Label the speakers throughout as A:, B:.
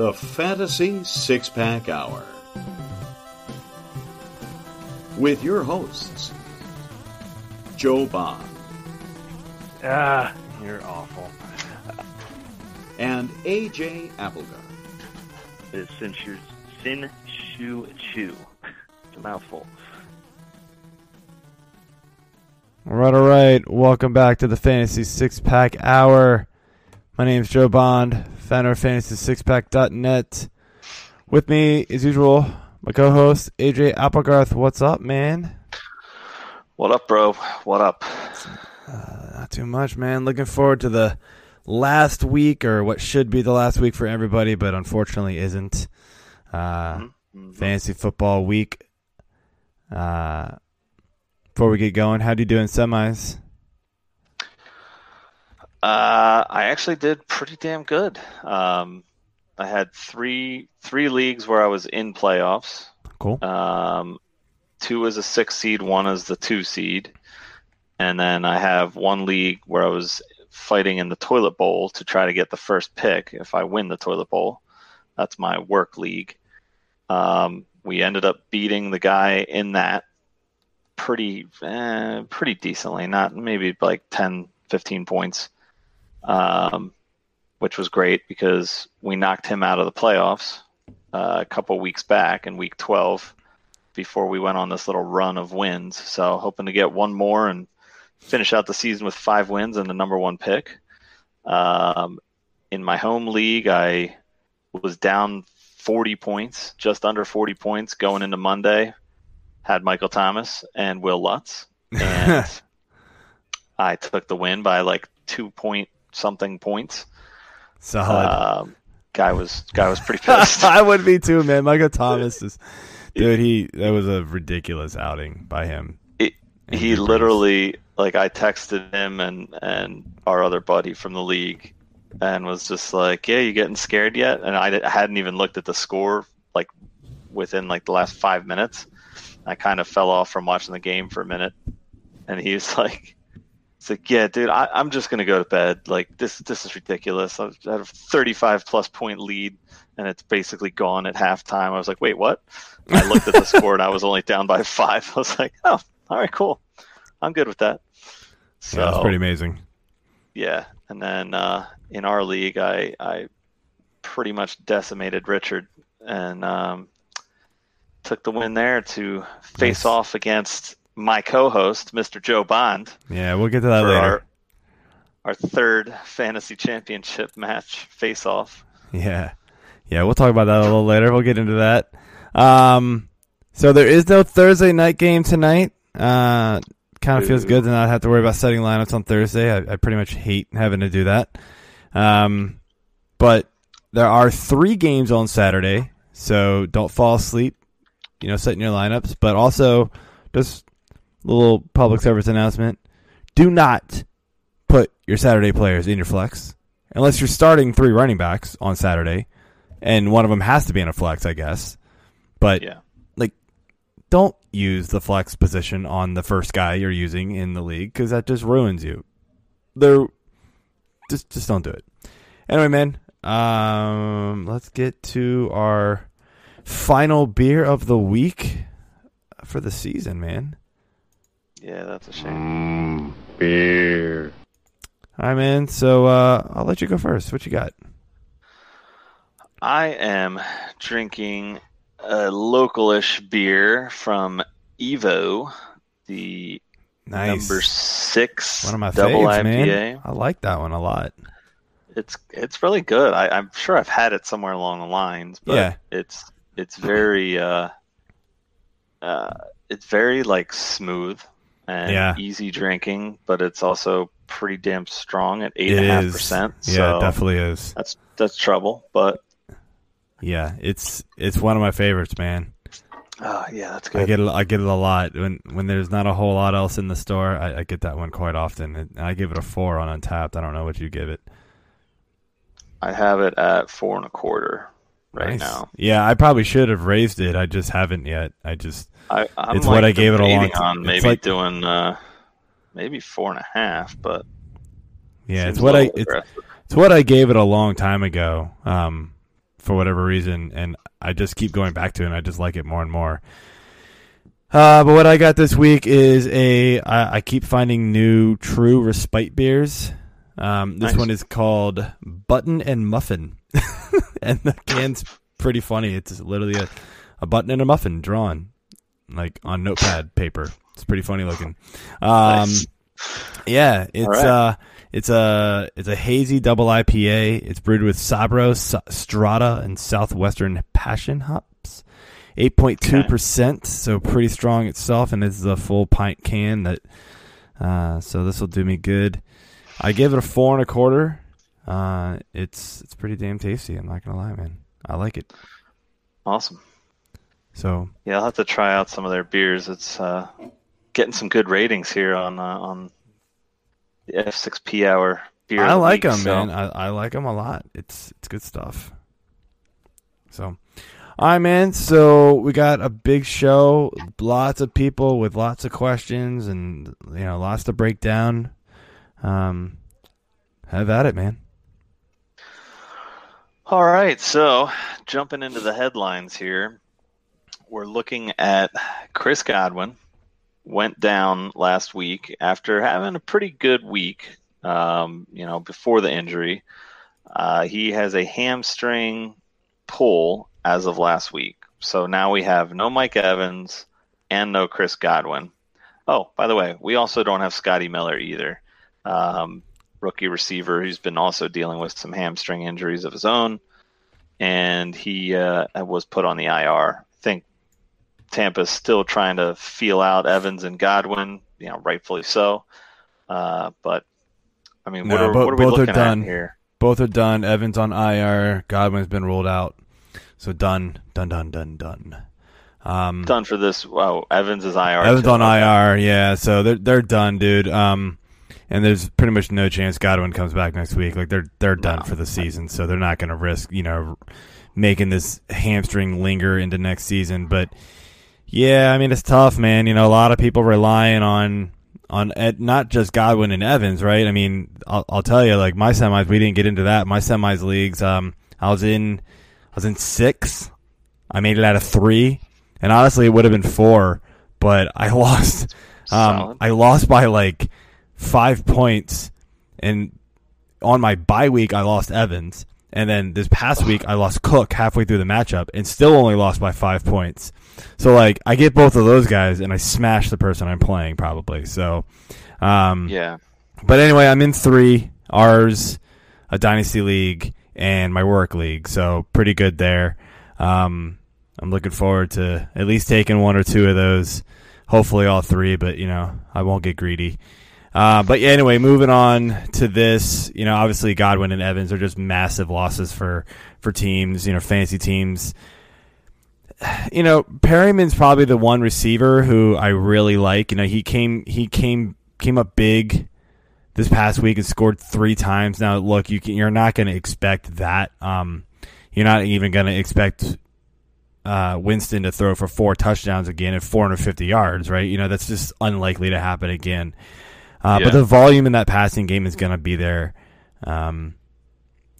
A: The Fantasy Six Pack Hour. With your hosts, Joe Bond
B: Ah, you're awful.
A: and AJ Applegarth.
B: It's Sin Shu, Sin Shu Chu. It's a mouthful.
C: All right, all right. Welcome back to the Fantasy Six Pack Hour. My name is Joe Bond, founder of FantasySixPack.net. With me, as usual, my co-host AJ Applegarth. What's up, man?
B: What up, bro? What up?
C: Not too much, man. Looking forward to the last week, or what should be the last week for everybody, but unfortunately isn't. Uh,
B: Mhm.
C: fantasy football week. Uh, before we get going, how do you do in semis?
B: Uh, I actually did pretty damn good. Um, I had three three leagues where I was in playoffs.
C: Cool.
B: Um, two as a six seed, one as the two seed, and then I have one league where I was fighting in the toilet bowl to try to get the first pick. If I win the toilet bowl, that's my work league. Um, we ended up beating the guy in that pretty eh, pretty decently, not maybe like 10, 15 points, um, which was great because we knocked him out of the playoffs uh, a couple weeks back in week 12 before we went on this little run of wins. So hoping to get one more and finish out the season with five wins and the number one pick. Um, in my home league, I was down 40 points, just under 40 points going into Monday. Had Michael Thomas and Will Lutz, and I took the win by like two point something points.
C: Solid.
B: Um, guy was guy was pretty pissed.
C: I would be too, man. Michael Thomas is, dude. He that was a ridiculous outing by him.
B: It- he literally like I texted him and and our other buddy from the league and was just like, "Yeah, you getting scared yet?" And I hadn't even looked at the score like within like the last five minutes. I kind of fell off from watching the game for a minute, and he's like, "It's like, yeah, dude, I, I'm just gonna go to bed. Like this this is ridiculous. I had a 35 plus point lead." And it's basically gone at halftime. I was like, "Wait, what?" I looked at the score and I was only down by five. I was like, "Oh, all right, cool. I'm good with that." So
C: yeah, that's pretty amazing.
B: yeah, and then uh, in our league, I I pretty much decimated Richard and um, took the win there to face
C: Nice.
B: off against my co-host, Mr. Joe Bond,
C: Yeah, we'll get to that later.
B: our our third fantasy championship match face-off.
C: Yeah, yeah, we'll talk about that a little later. We'll get into that. Um, so there is no Thursday night game tonight. Uh, kind of feels good to not have to worry about setting lineups on Thursday. I, I pretty much hate having to do that. Um, but there are three games on Saturday, so don't fall asleep. You know, setting your lineups, but also just little public service announcement: do not put your Saturday players in your flex unless you're starting three running backs on Saturday, and one of them has to be in a flex, I guess. But
B: Yeah, like,
C: don't use the flex position on the first guy you're using in the league because that just ruins you. There, just just don't do it. Anyway, man, um, let's get to our final beer of the week for the season, man.
B: Yeah, that's a shame.
A: Beer.
C: All right, man. So uh, I'll let you go first. What you got?
B: I am drinking a localish beer from Evo, the
C: Nice.
B: number six
C: One of my
B: double
C: faves,
B: IPA.
C: man. I like that one a lot.
B: It's it's really good. I, I'm sure I've had it somewhere along the lines, but
C: Yeah.
B: it's it's very uh, uh, it's very like smooth and
C: Yeah.
B: easy drinking, but it's also pretty damn strong at eight
C: It
B: and a half
C: is.
B: percent.
C: Yeah,
B: So
C: it definitely is.
B: that's that's trouble. But
C: Yeah, it's it's one of my favorites, man.
B: uh, yeah, that's good.
C: I get it, I get it a lot when when there's not a whole lot else in the store. I, I get that one quite often, and I give it a four on Untappd. I don't know what you give it
B: I have it at four and a quarter right
C: Nice.
B: now.
C: Yeah, I probably should have raised it. I just haven't yet. I just
B: I, I'm
C: It's
B: like
C: what I gave it a long
B: debating
C: t-
B: on
C: it's
B: maybe
C: like-
B: doing uh, maybe four and a half, but
C: yeah, it's what I it's, it's what I gave it a long time ago. Um, for whatever reason, and I just keep going back to it. and I just like it more and more. Uh, but what I got this week is a I, I keep finding new True Respite beers. Um, this
B: Nice.
C: one is called Button and Muffin, and the can's pretty funny. It's literally a, a button and a muffin drawn like on notepad paper. It's pretty funny looking. Um,
B: Nice.
C: yeah, it's
B: right.
C: uh, it's a it's a hazy double IPA. It's brewed with Sabro, Sa- Strata, and Southwestern Passion hops. Eight point two percent, so pretty strong itself, and it's a full pint can. That uh, so this will do me good. I give it a four and a quarter. Uh, it's it's pretty damn tasty. I'm not gonna lie, man. I like it.
B: Awesome.
C: So
B: Yeah, I'll have to try out some of their beers. It's uh, getting some good ratings here on uh, on the F6P hour beer.
C: I like
B: week,
C: them,
B: so-
C: man. I, I like them a lot. It's it's good stuff. So, all right, man. So we got a big show, lots of people with lots of questions, and you know, lots to break down. Um, have at it, man.
B: All right, so jumping into the headlines here, we're looking at Chris Godwin went down last week after having a pretty good week. Um, you know, before the injury, uh, he has a hamstring pull as of last week. So now we have no Mike Evans and no Chris Godwin. Oh, by the way, we also don't have Scotty Miller either. Um, rookie receiver who's been also dealing with some hamstring injuries of his own, and he uh, was put on the IR. I think Tampa's still trying to feel out Evans and Godwin, you know, rightfully so. Uh, but I mean, what are,
C: bo-
B: what are we
C: both are done.
B: at here?
C: Both are done. Evans on IR. Godwin's been ruled out. So done, done, done, done, done. Um,
B: Done for this. Wow, Evans is IR.
C: Evans
B: too.
C: on IR, yeah. So they're they're done, dude. Um, and there's pretty much no chance Godwin comes back next week. Like they're they're done
B: No.
C: for the season, so they're not going to risk you know making this hamstring linger into next season. But yeah, I mean it's tough, man. You know, a lot of people relying on on Ed, not just Godwin and Evans, right? I mean, I'll, I'll tell you, like my semis, we didn't get into that. My semis leagues, um, I was in I was in six. I made it out of three, and honestly, it would have been four, but I lost. Um, I lost by like five points, and on my bye week, I lost Evans, and then this past week, I lost Cook halfway through the matchup, and still only lost by five points. So like, I get both of those guys, and I smash the person I'm playing probably. So, um,
B: Yeah.
C: but anyway, I'm in three ours, a dynasty league, and my work league. So pretty good there. Um, I'm looking forward to at least taking one or two of those. Hopefully all three, but you know I won't get greedy. Uh, but yeah, anyway, moving on to this. You know, obviously Godwin and Evans are just massive losses for for teams. You know, fantasy teams. You know, Perriman's probably the one receiver who I really like. You know, he came he came came up big this past week and scored three times. Now, look, you can, you're not going to expect that. Um, you're not even going to expect uh, Winston to throw for four touchdowns again at 450 yards, right? You know that's just unlikely to happen again. Uh,
B: Yeah.
C: But the volume in that passing game is going to be there. Um,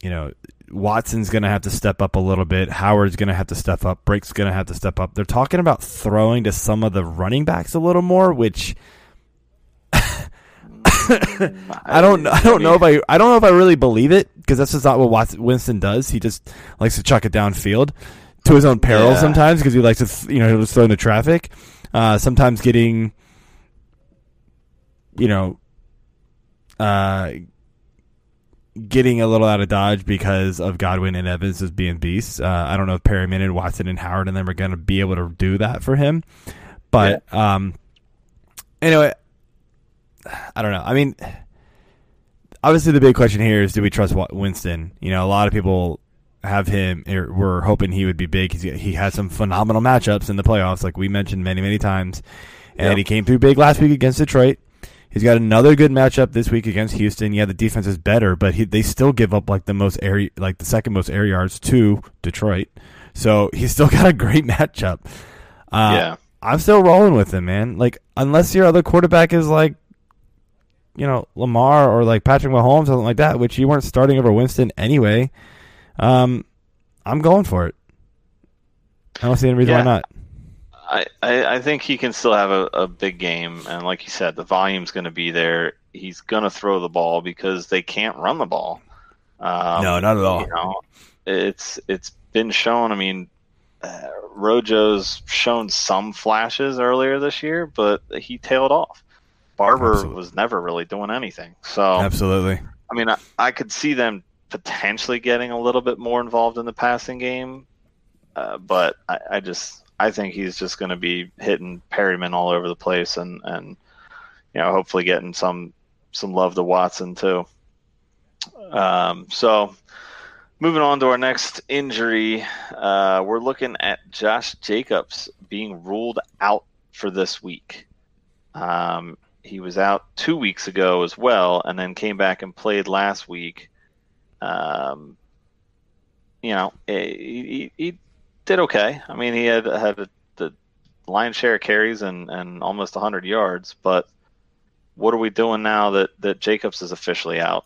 C: you know, Watson's going to have to step up a little bit. Howard's going to have to step up. Brate's going to have to step up. They're talking about throwing to some of the running backs a little more, which I don't. I don't know if I. I don't know if I really believe it because that's just not what Watson, Winston does. He just likes to chuck it downfield to his own peril
B: Yeah.
C: sometimes because he likes to. th- You know, he'll just throw into traffic. Uh, sometimes getting. You know. Uh, getting a little out of dodge because of Godwin and Evans as being beasts. Uh, I don't know if Perriman and Watson and Howard and them are going to be able to do that for him, but um, anyway, I don't know. I mean, obviously the big question here is do we trust Winston? You know, a lot of people have him. Or we're hoping he would be big. He's, he had some phenomenal matchups in the playoffs, like we mentioned many many times, and he came through big last week against Detroit. He's got another good matchup this week against Houston. Yeah, the defense is better, but he, they still give up like the most air, like the second most air yards to Detroit. So he's still got a great matchup. Uh, yeah, I'm still rolling with him, man. Like unless your other quarterback is like, you know, Lamar or like Patrick Mahomes, something like that, which you weren't starting over Winston anyway. Um, I'm going for it. I don't see any reason yeah. why not.
B: I, I, think he can still have a, a big game, and like you said, the volume's going to be there. He's going to throw the ball because they can't run the ball.
C: Um, no, not at all.
B: You know, it's it's been shown. I mean, uh, Rojo's shown some flashes earlier this year, but he tailed off. Barber Absolutely. was never really doing anything. So
C: Absolutely.
B: I mean, I, I could see them potentially getting a little bit more involved in the passing game, uh, but I, I, just I think he's just going to be hitting Perriman all over the place and and you know hopefully getting some some love to Watson too. Um, so moving on to our next injury, uh, we're looking at Josh Jacobs being ruled out for this week. Um, he was out two weeks ago as well, and then came back and played last week. Um, you know, he, he, he did okay. I mean, he had had a, the lion's share of carries and, and almost 100 yards. But what are we doing now that, that Jacobs is officially out?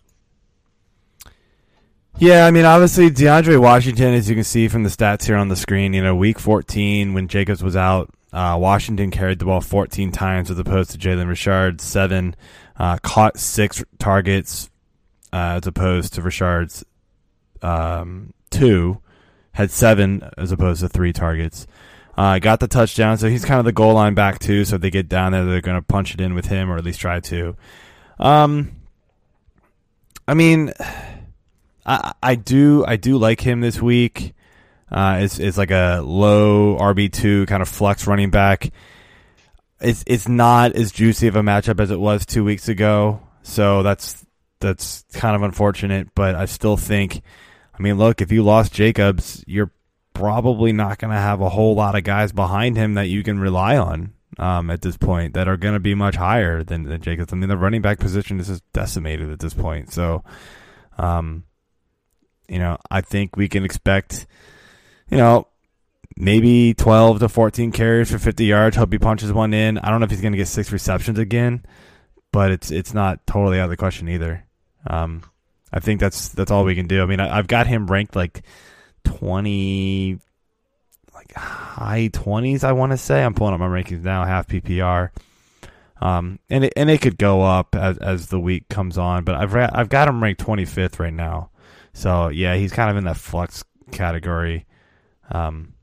C: Yeah, I mean, obviously DeAndre Washington, as you can see from the stats here on the screen, you know, week 14 when Jacobs was out, uh, Washington carried the ball 14 times as opposed to Jalen Richard, seven, uh, caught six targets uh, as opposed to Richard's um, two had seven as opposed to three targets. Uh, got the touchdown, so he's kind of the goal line back too. So if they get down there, they're going to punch it in with him, or at least try to. Um, I mean, I I do I do like him this week. Uh, it's it's like a low RB two kind of flex running back. It's it's not as juicy of a matchup as it was two weeks ago, so that's that's kind of unfortunate. But I still think I mean, look, if you lost Jacobs, you're probably not going to have a whole lot of guys behind him that you can rely on um, at this point that are going to be much higher than, than Jacobs. I mean, the running back position is just decimated at this point. So, um, you know, I think we can expect, you know, maybe 12 to 14 carries for 50 yards. Hope he punches one in. I don't know if he's going to get six receptions again, but it's it's not totally out of the question either. Um, I think that's that's all we can do. I mean, I, have got him ranked like twenty, like high twenties. I want to say I'm pulling up my rankings now, half PPR. Um, and it, and it could go up as as the week comes on, but I've ra- I've got him ranked 25th right now. So yeah, he's kind of in that flux category. Um,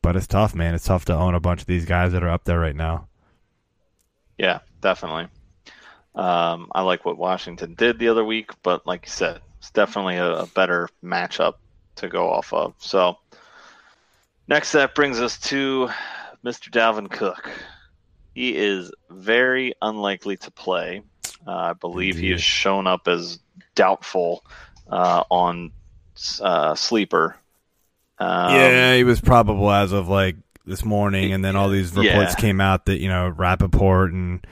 C: but it's tough, man. It's tough to own a bunch of these guys that are up there right now.
B: Yeah, definitely. Um, I like what Washington did the other week, but like you said, it's definitely a, a better matchup to go off of. So next, that brings us to Mr. Dalvin Cook. He is very unlikely to play. Uh, I believe he has shown up as doubtful uh, on uh, sleeper.
C: Um, yeah, he was probable as of like this morning, and then all these reports yeah. came out that you know Rapoport and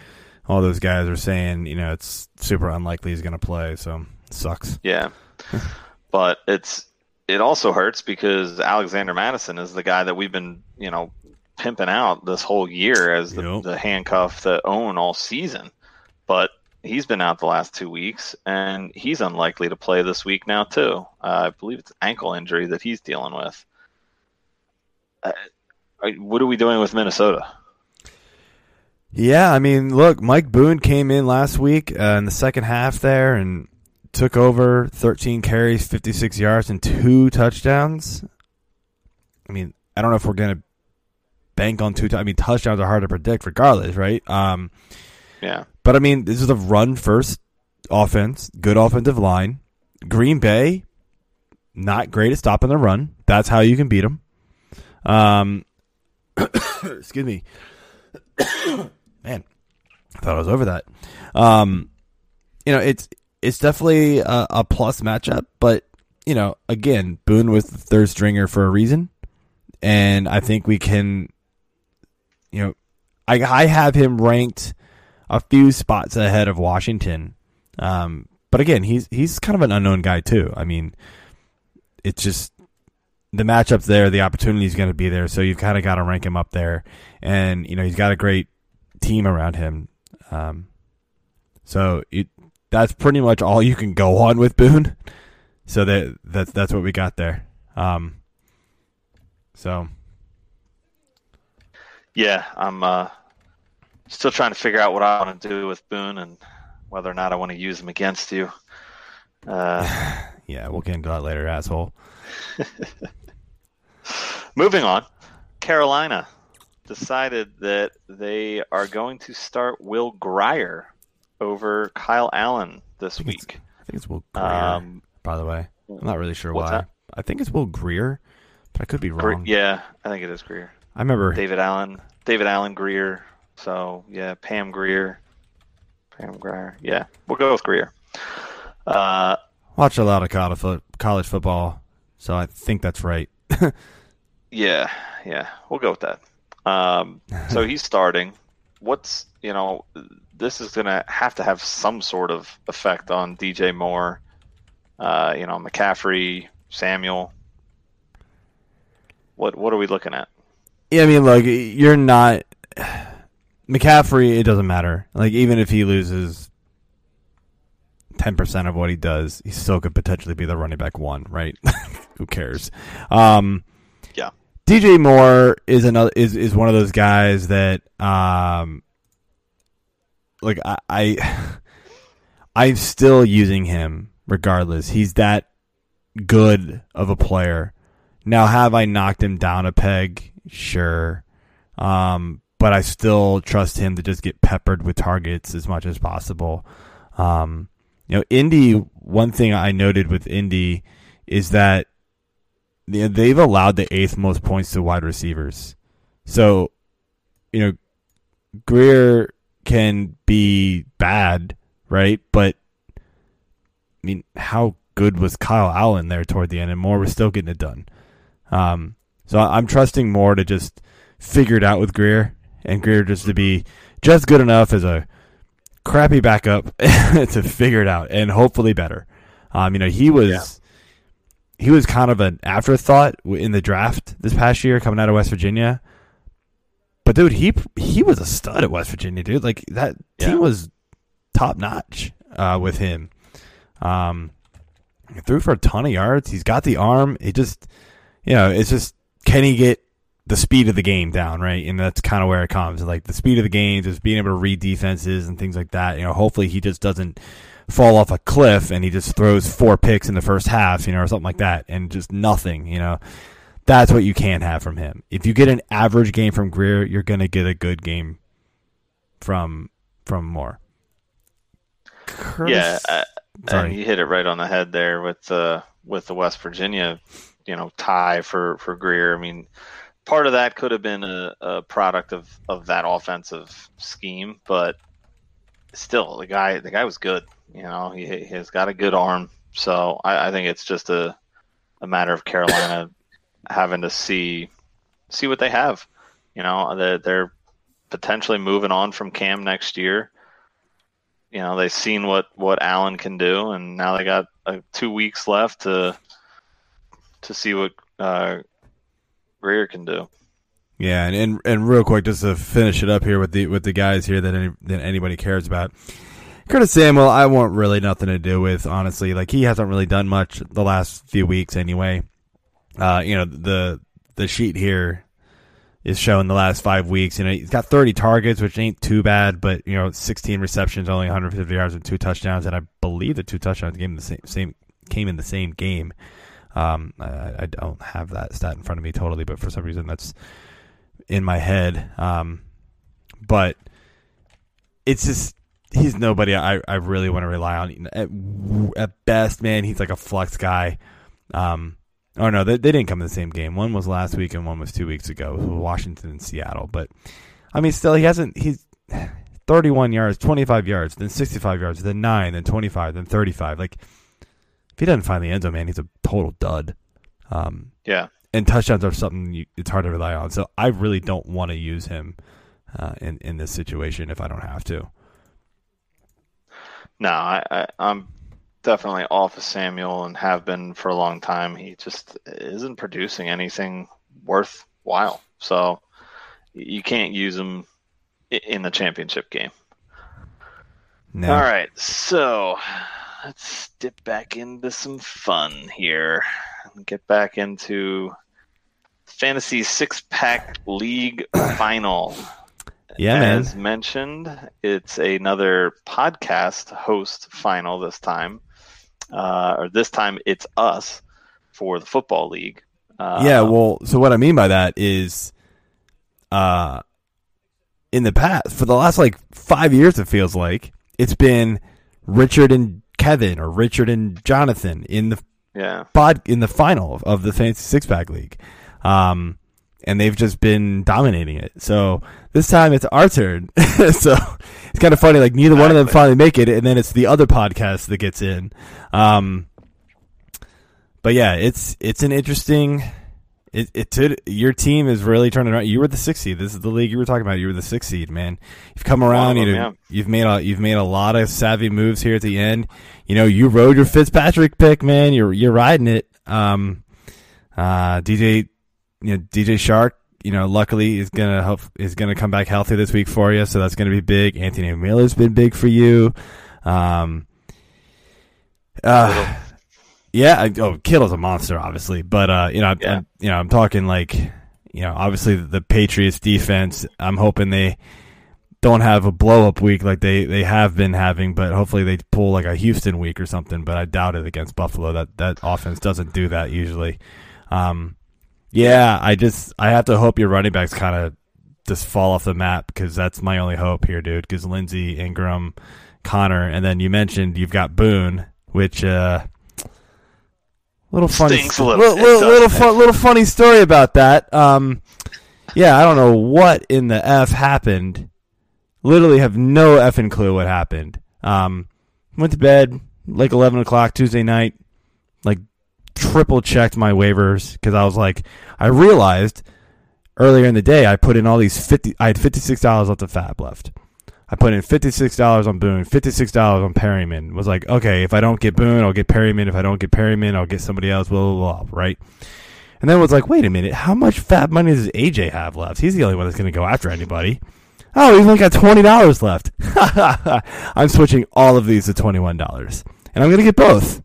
C: all those guys are saying, you know, it's super unlikely he's going to play. So sucks.
B: Yeah, but it's it also hurts because Alexander Mattison is the guy that we've been, you know, pimping out this whole year as the, yep. the handcuff that own all season. But he's been out the last two weeks, and he's unlikely to play this week now too. Uh, I believe it's ankle injury that he's dealing with. Uh, what are we doing with Minnesota?
C: Yeah, I mean, look, Mike Boone came in last week uh, in the second half there and took over 13 carries, 56 yards, and two touchdowns. I mean, I don't know if we're going to bank on two. T- I mean, touchdowns are hard to predict, regardless, right? Um,
B: yeah.
C: But I mean, this is a run first offense, good offensive line. Green Bay, not great at stopping the run. That's how you can beat them. Um, excuse me man. I thought I was over that. Um, you know, it's it's definitely a, a plus matchup, but you know, again, Boone was the third stringer for a reason, and I think we can, you know, I I have him ranked a few spots ahead of Washington. Um, but again, he's he's kind of an unknown guy too. I mean, it's just the matchups there, the opportunity is going to be there, so you've kind of got to rank him up there. And you know, he's got a great team around him. Um, so it, that's pretty much all you can go on with Boone. So that that's that's what we got there. Um, so
B: yeah, I'm uh, still trying to figure out what I want to do with Boone and whether or not I want to use him against you. Uh,
C: yeah, we'll get into that later, asshole.
B: Moving on, Carolina decided that they are going to start Will Grier over Kyle Allen this
C: I
B: week.
C: I think it's Will Greer,
B: Um,
C: by the way. I'm not really sure why.
B: that?
C: I think it's Will Greer, but I could be
B: Gre-
C: wrong.
B: yeah, I think it is Greer.
C: I remember.
B: David Allen, David Allen Greer. So yeah, Pam Greer, Pam Greer. Yeah, we'll go with Greer. Uh,
C: Watch a lot of college football, so I think that's right.
B: Yeah, yeah, we'll go with that. Um, so he's starting. What's you know, this is gonna have to have some sort of effect on DJ Moore. Uh, you know, McCaffrey, Samuel. What what are we looking at?
C: Yeah, I mean, like you're not McCaffrey. It doesn't matter. Like even if he loses ten percent of what he does, he still could potentially be the running back one, right? Who cares? Um,
B: Yeah.
C: DJ Moore is another is is one of those guys that um, like I, I I'm still using him regardless. He's that good of a player. Now, have I knocked him down a peg? Sure. Um, but I still trust him to just get peppered with targets as much as possible. Um, you know, Indy, one thing I noted with Indy is that they've allowed the eighth most points to wide receivers. So, you know, Grier can be bad, right? But I mean, how good was Kyle Allen there toward the end? And Moore was still getting it done. Um, so I'm trusting Moore to just figure it out with Grier, and Grier just to be just good enough as a crappy backup to figure it out, and hopefully better. Um, you know, he was
B: Yeah.
C: He was kind of an afterthought in the draft this past year, coming out of West Virginia. But dude, he he was a stud at West Virginia, dude. Like that
B: Yeah.
C: team was top notch uh, with him. Um, threw for a ton of yards. He's got the arm. It just, you know, it's just can he get the speed of the game down, right? And that's kind of where it comes. Like the speed of the game, just being able to read defenses and things like that. You know, hopefully he just doesn't fall off a cliff and he just throws four picks in the first half, you know, or something like that, and just nothing, you know. That's what you can't have from him. If you get an average game from Grier, you're gonna get a good game from from Moore. Curtis,
B: Yeah, uh,
C: Sorry.
B: you hit it right on the head there with the with the West Virginia, you know, tie for for Grier. I mean, part of that could have been a, a product of of that offensive scheme, but still, the guy the guy was good. You know, he, he has got a good arm, so I, I think it's just a a matter of Carolina having to see see what they have. You know, they're, they're potentially moving on from Cam next year you know they've seen what what Allen can do, and now they got uh, two weeks left to to see what uh, Grier can do.
C: Yeah, and, and and real quick, just to finish it up here with the with the guys here that any, that anybody cares about. Curtis Samuel, I want really nothing to do with honestly. Like he hasn't really done much the last few weeks anyway. Uh, you know the the sheet here is showing the last five weeks. You know he's got 30 targets, which ain't too bad, but you know 16 receptions, only 150 yards and two touchdowns, and I believe the two touchdowns came in the same same came in the same game. Um, I, I don't have that stat in front of me totally, but for some reason that's in my head. Um, but it's just he's nobody I, I really want to rely on. At, at best, man, he's like a flex guy. Um, oh no, they, they didn't come in the same game. One was last week and one was two weeks ago. Washington and Seattle. But I mean, still, he hasn't. He's 31 yards, 25 yards, then 65 yards, then 9, then 25, then 35. Like, if he doesn't find the end zone, man, he's a total dud. Um,
B: Yeah.
C: and touchdowns are something you, it's hard to rely on. So I really don't want to use him uh, in in this situation if I don't have to.
B: No, I, I, I'm definitely off of Samuel and have been for a long time. He just isn't producing anything worthwhile. So you can't use him in the championship game.
C: No.
B: All right, so let's dip back into some fun here. And get back into fantasy six pack league final.
C: Yeah, man.
B: As mentioned, it's another podcast host final this time. Uh, or this time it's us for the football league. Uh,
C: yeah, well, so what I mean by that is, uh, in the past, for the last like five years, it feels like it's been Richard and Kevin or Richard and Jonathan in the
B: yeah,
C: pod in the final of the fantasy six pack league, um, and they've just been dominating it. So this time it's our turn. so it's kind of funny. Like neither one of them finally make it, and then it's the other podcast that gets in. Um, but yeah, it's it's an interesting. It, it did, your team is really turning around. You were the sixth seed. This is the league you were talking about. You were the sixth seed, man. You've come around.
B: of
C: you know, you've made a you've made a lot of savvy moves here at the end. You know, you rode your Fitzpatrick pick, man. You're you're riding it. Um, uh, DJ, you know, DJ Chark. You know, luckily is gonna help is gonna come back healthy this week for you, so that's gonna be big. Anthony Miller's been big for you. Um, uh, yeah, I, oh, Kittle's a monster, obviously, but uh, you know, I'm,
B: Yeah.
C: I'm- you know, I'm talking like, you know, obviously the Patriots defense. I'm hoping they don't have a blow up week like they, they have been having, but hopefully they pull like a Houston week or something. But I doubt it against Buffalo. That that offense doesn't do that usually. Um, yeah, I just I have to hope your running backs kind of just fall off the map because that's my only hope here, dude. Because Lindsay, Ingram, Connor, and then you mentioned you've got Boone, which uh, little funny,
B: Stinks a little.
C: little, little, little, fun, little funny story about that. Um, yeah, I don't know what in the f happened. Literally have no effing clue what happened. Um, went to bed like eleven o'clock Tuesday night. Like triple checked my waivers because I was like, I realized earlier in the day I put in all these fifty. I had fifty six dollars left of FAAB left. I put in fifty six dollars on Boone, fifty six dollars on Perriman. Was like, okay, if I don't get Boone, I'll get Perriman. If I don't get Perriman, I'll get somebody else. Blah blah blah. Right. And then was like, wait a minute, how much FAAB money does AJ have left? He's the only one that's going to go after anybody. Oh, he's only got twenty dollars left. I'm switching all of these to twenty one dollars, and I'm going to get both,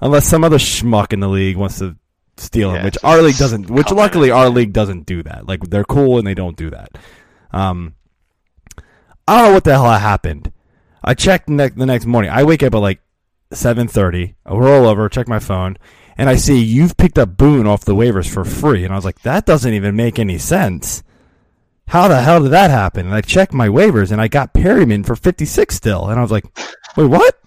C: unless some other schmuck in the league wants to steal him,
B: Yeah,
C: which our league doesn't. Which luckily our league doesn't do that. Like they're cool and they don't do that. Um, I don't know what the hell happened. I checked ne- the next morning. I wake up at like seven thirty. I roll over, check my phone, and I see you've picked up Boone off the waivers for free. And I was like, that doesn't even make any sense. How the hell did that happen? And I checked my waivers, and I got Perriman for fifty six still. And I was like, wait, what?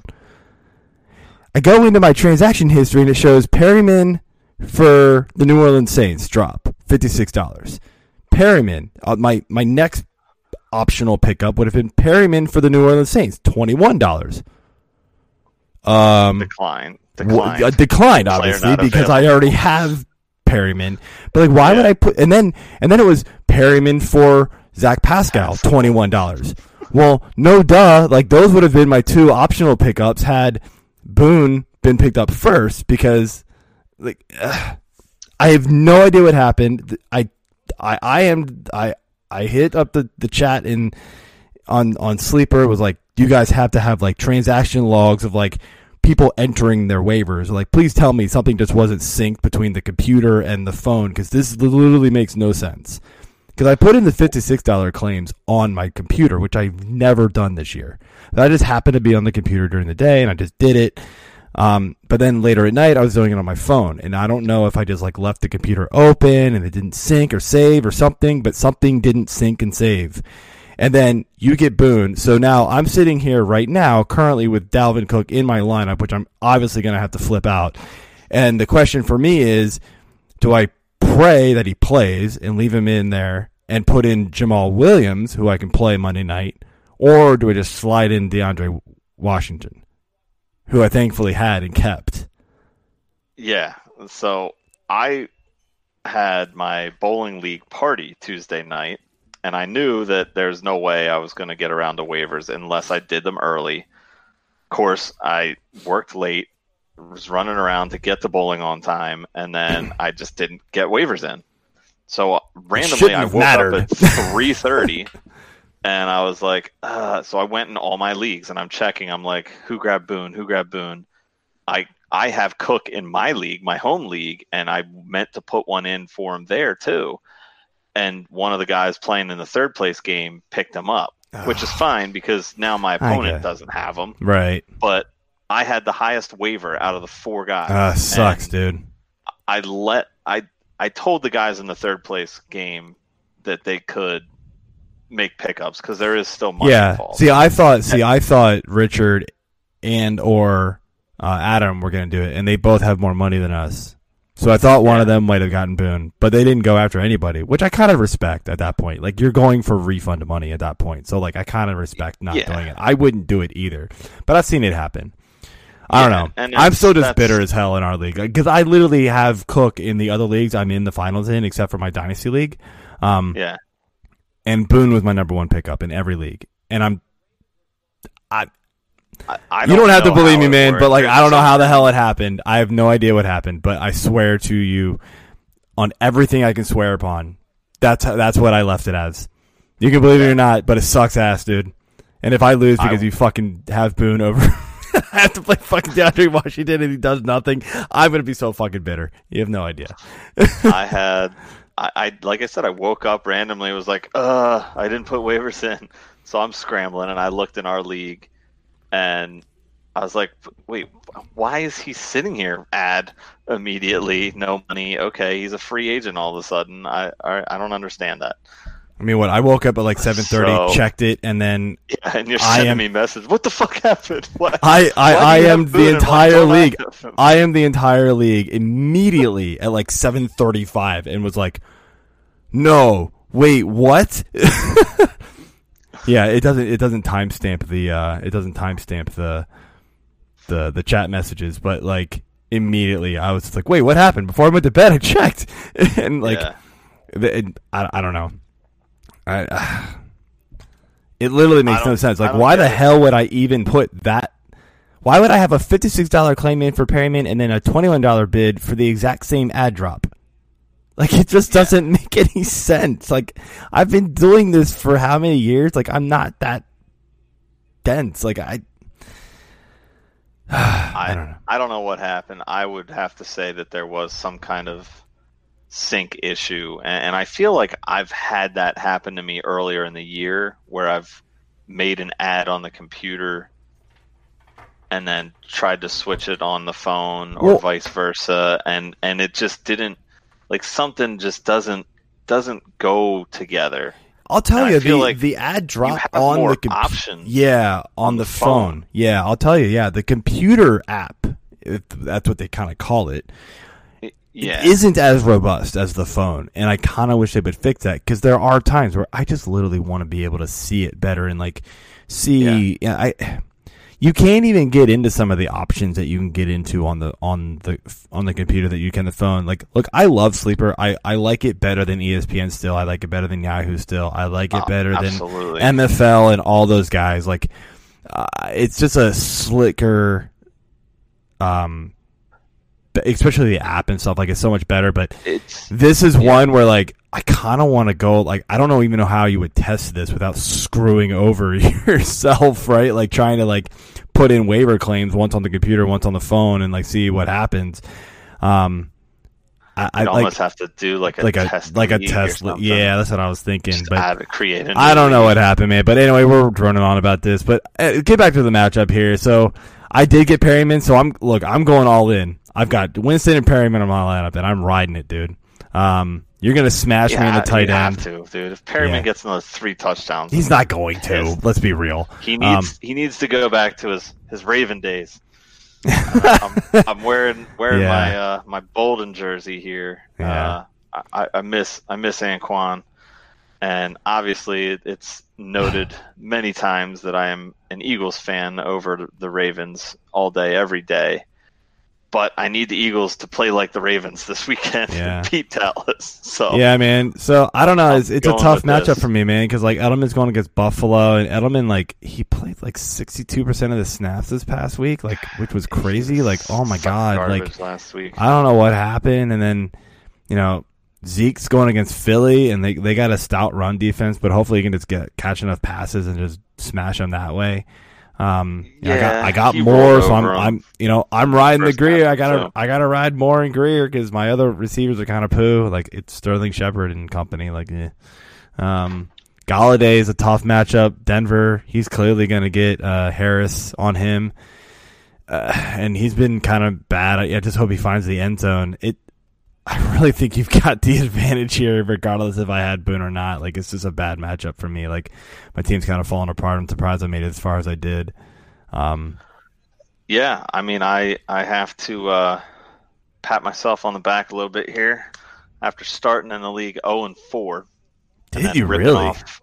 C: I go into my transaction history, and it shows Perriman for the New Orleans Saints drop fifty six dollars. Perriman, uh, my my next optional pickup would have been Perriman for the New Orleans Saints, twenty one dollars. Um,
B: decline, decline.
C: uh, declined obviously because I already have Perriman. But like, why would I put? And then and then it was Perriman for Zach Pascal, twenty one dollars. Well, no duh. Like those would have been my two optional pickups had Boone been picked up first because like ugh, I have no idea what happened. I I I am I I hit up the the chat in on on sleeper was like you guys have to have like transaction logs of like people entering their waivers like please tell me something just wasn't synced between the computer and the phone because this literally makes no sense because i put in the $56 claims on my computer which i've never done this year that just happened to be on the computer during the day and i just did it um, but then later at night, I was doing it on my phone, and I don't know if I just like left the computer open and it didn't sync or save or something, but something didn't sync and save. And then you get Boone. So now I'm sitting here right now, currently with Dalvin Cook in my lineup, which I'm obviously going to have to flip out. And the question for me is, do I pray that he plays and leave him in there and put in Jamaal Williams, who I can play Monday night, or do I just slide in DeAndre Washington, who I thankfully had and kept?
B: Yeah. So I had my bowling league party Tuesday night, and I knew that there's no way I was going to get around to waivers unless I did them early. Of course, I worked late, was running around to get to bowling on time, and then I just didn't get waivers in. So uh, randomly, I woke
C: mattered.
B: up at three thirty, and I was like, uh, so I went in all my leagues, and I'm checking. I'm like, who grabbed Boone? Who grabbed Boone? I I have Cook in my league, my home league, and I meant to put one in for him there too. And one of the guys playing in the third place game picked him up, which is fine because now my opponent doesn't have him.
C: Right.
B: But I had the highest waiver out of the four guys.
C: Uh, sucks, dude.
B: I let I I told the guys in the third place game that they could make pickups because there is still money
C: Yeah.
B: involved.
C: See, I thought. See, I thought Richard and or uh, Adam were going to do it, and they both have more money than us. So I thought one of them might have gotten Boone, but they didn't go after anybody, which I kind of respect at that point. Like you're going for refund money at that point, so like I kind of respect not
B: Yeah.
C: doing it. I wouldn't do it either, but I've seen it happen. I don't know.
B: and
C: I'm still just bitter as hell in our league because I literally have Cook in the other leagues I'm in the finals in, except for my dynasty league. Um,
B: yeah.
C: and Boone was my number one pickup in every league, and I'm
B: I, I
C: you don't have to believe me, man, but like I don't know how the hell it happened. I have no idea what happened, but I swear to you on everything I can swear upon, that's that's what I left it as. You can believe it or not, but it sucks ass, dude. And if I lose because
B: I-
C: you fucking have Boone over I have to play fucking DeAndre Washington and he does nothing, I'm gonna be so fucking bitter. You have no idea.
B: I had, I, I like I said, I woke up randomly. Was like, uh, I didn't put waivers in, so I'm scrambling, and I looked in our league, and I was like, wait, why is he sitting here? Add immediately, no money. Okay, he's a free agent all of a sudden. I, I, I don't understand that.
C: I mean, what? I woke up at like seven thirty,
B: So-
C: checked it, and then
B: Yeah, and you're
C: I am-
B: me message. What the fuck happened? What?
C: I, I, I am the
B: Boone and why
C: entire league. I am the entire league immediately at like 7:35 and was like, "No, wait, what?" yeah, it doesn't it doesn't timestamp the uh it doesn't timestamp the the the chat messages, but like immediately I was like, "Wait, what happened?" Before I went to bed, I checked and like
B: Yeah.
C: it, I I don't know. I it literally makes no sense. Like, why the
B: it.
C: hell would I even put that? Why would I have a fifty-six dollar claim in for Perriman and then a twenty-one dollar bid for the exact same add drop? Like, it just doesn't make any sense. Like, I've been doing this for how many years? Like, I'm not that dense. Like, I,
B: I,
C: don't know.
B: I don't know what happened. I would have to say that there was some kind of sync issue, and, and I feel like I've had that happen to me earlier in the year, where I've made an add on the computer and then tried to switch it on the phone, or vice versa, and and it just didn't like something just doesn't doesn't go together.
C: I'll tell
B: And
C: you the
B: like
C: the add drop on the computer.
B: options
C: Yeah, on,
B: on
C: the,
B: the
C: phone.
B: phone.
C: Yeah, I'll tell you. Yeah, the computer app. If that's what they kind of call it.
B: Yeah,
C: It isn't as robust as the phone, and I kind of wish they would fix that because there are times where I just literally want to be able to see it better and like see. Yeah. I. You can't even get into some of the options that you can get into on the on the on the computer that you can the phone. Like, look, I love Sleeper. I I like it better than ESPN. Still, I like it better than Yahoo. Still, I like it
B: Oh,
C: better
B: absolutely.
C: than MFL and all those guys. Like, uh, it's just a slicker, um, especially the app and stuff. Like, it's so much better. But
B: it's
C: this is one where like I kind of want to go. Like, I don't know even know how you would test this without screwing over yourself, right? Like trying to like put in waiver claims once on the computer, once on the phone, and like see what happens. Um, I, I
B: I'd
C: like
B: almost have to do like a
C: like a
B: test
C: like a test. Yeah, that's what I was thinking.
B: Just
C: but
B: create
C: I don't know what happened, man. But anyway, we're droning on about this. But uh, get back to the matchup here. So I did get Perriman. So I'm look. I'm going all in. I've got Winston and Perriman on my lineup, and I'm riding it, dude. Um, you're gonna smash me in the tight
B: you
C: end.
B: have to, dude. If Perriman
C: Yeah.
B: gets another three touchdowns,
C: He's not going to. Let's be real.
B: he
C: Um,
B: needs he needs to go back to his his Raven days. I'm, I'm wearing wearing
C: Yeah.
B: my uh, my Boldin jersey here.
C: Yeah.
B: Uh, I, I miss I miss Anquan. and obviously it's noted many times that I am an Eagles fan over the Ravens all day, every day. But I need the Eagles to play like the Ravens this weekend
C: Yeah.
B: and beat Dallas. So
C: Yeah, man. So I don't know. It's, it's a tough matchup
B: this.
C: for me, man. Because like Edelman's going against Buffalo, and Edelman like he played like sixty two percent of the snaps this past week, like which was crazy. Like oh my god, like
B: last week.
C: I don't know what happened, and then you know Zeke's going against Philly, and they they got a stout run defense, but hopefully he can just get catch enough passes and just smash them that way. Um, know, I got I got more, so I'm I'm you know I'm riding the Grier.
B: half,
C: I gotta
B: so.
C: I gotta ride more in Grier because my other receivers are kind of poo. Like it's Sterling Shepard and company. Like, eh. um, Golladay is a tough matchup. Denver, he's clearly gonna get uh, Harris on him, uh, and he's been kind of bad. I, I just hope he finds the end zone. It. I really think you've got the advantage here, regardless if I had Boone or not. Like it's just a bad matchup for me. Like my team's kind of falling apart. I'm surprised I made it as far as I did. Um,
B: Yeah, I mean, I I have to uh, pat myself on the back a little bit here after starting in the league 0 and 4.
C: did you really?
B: off-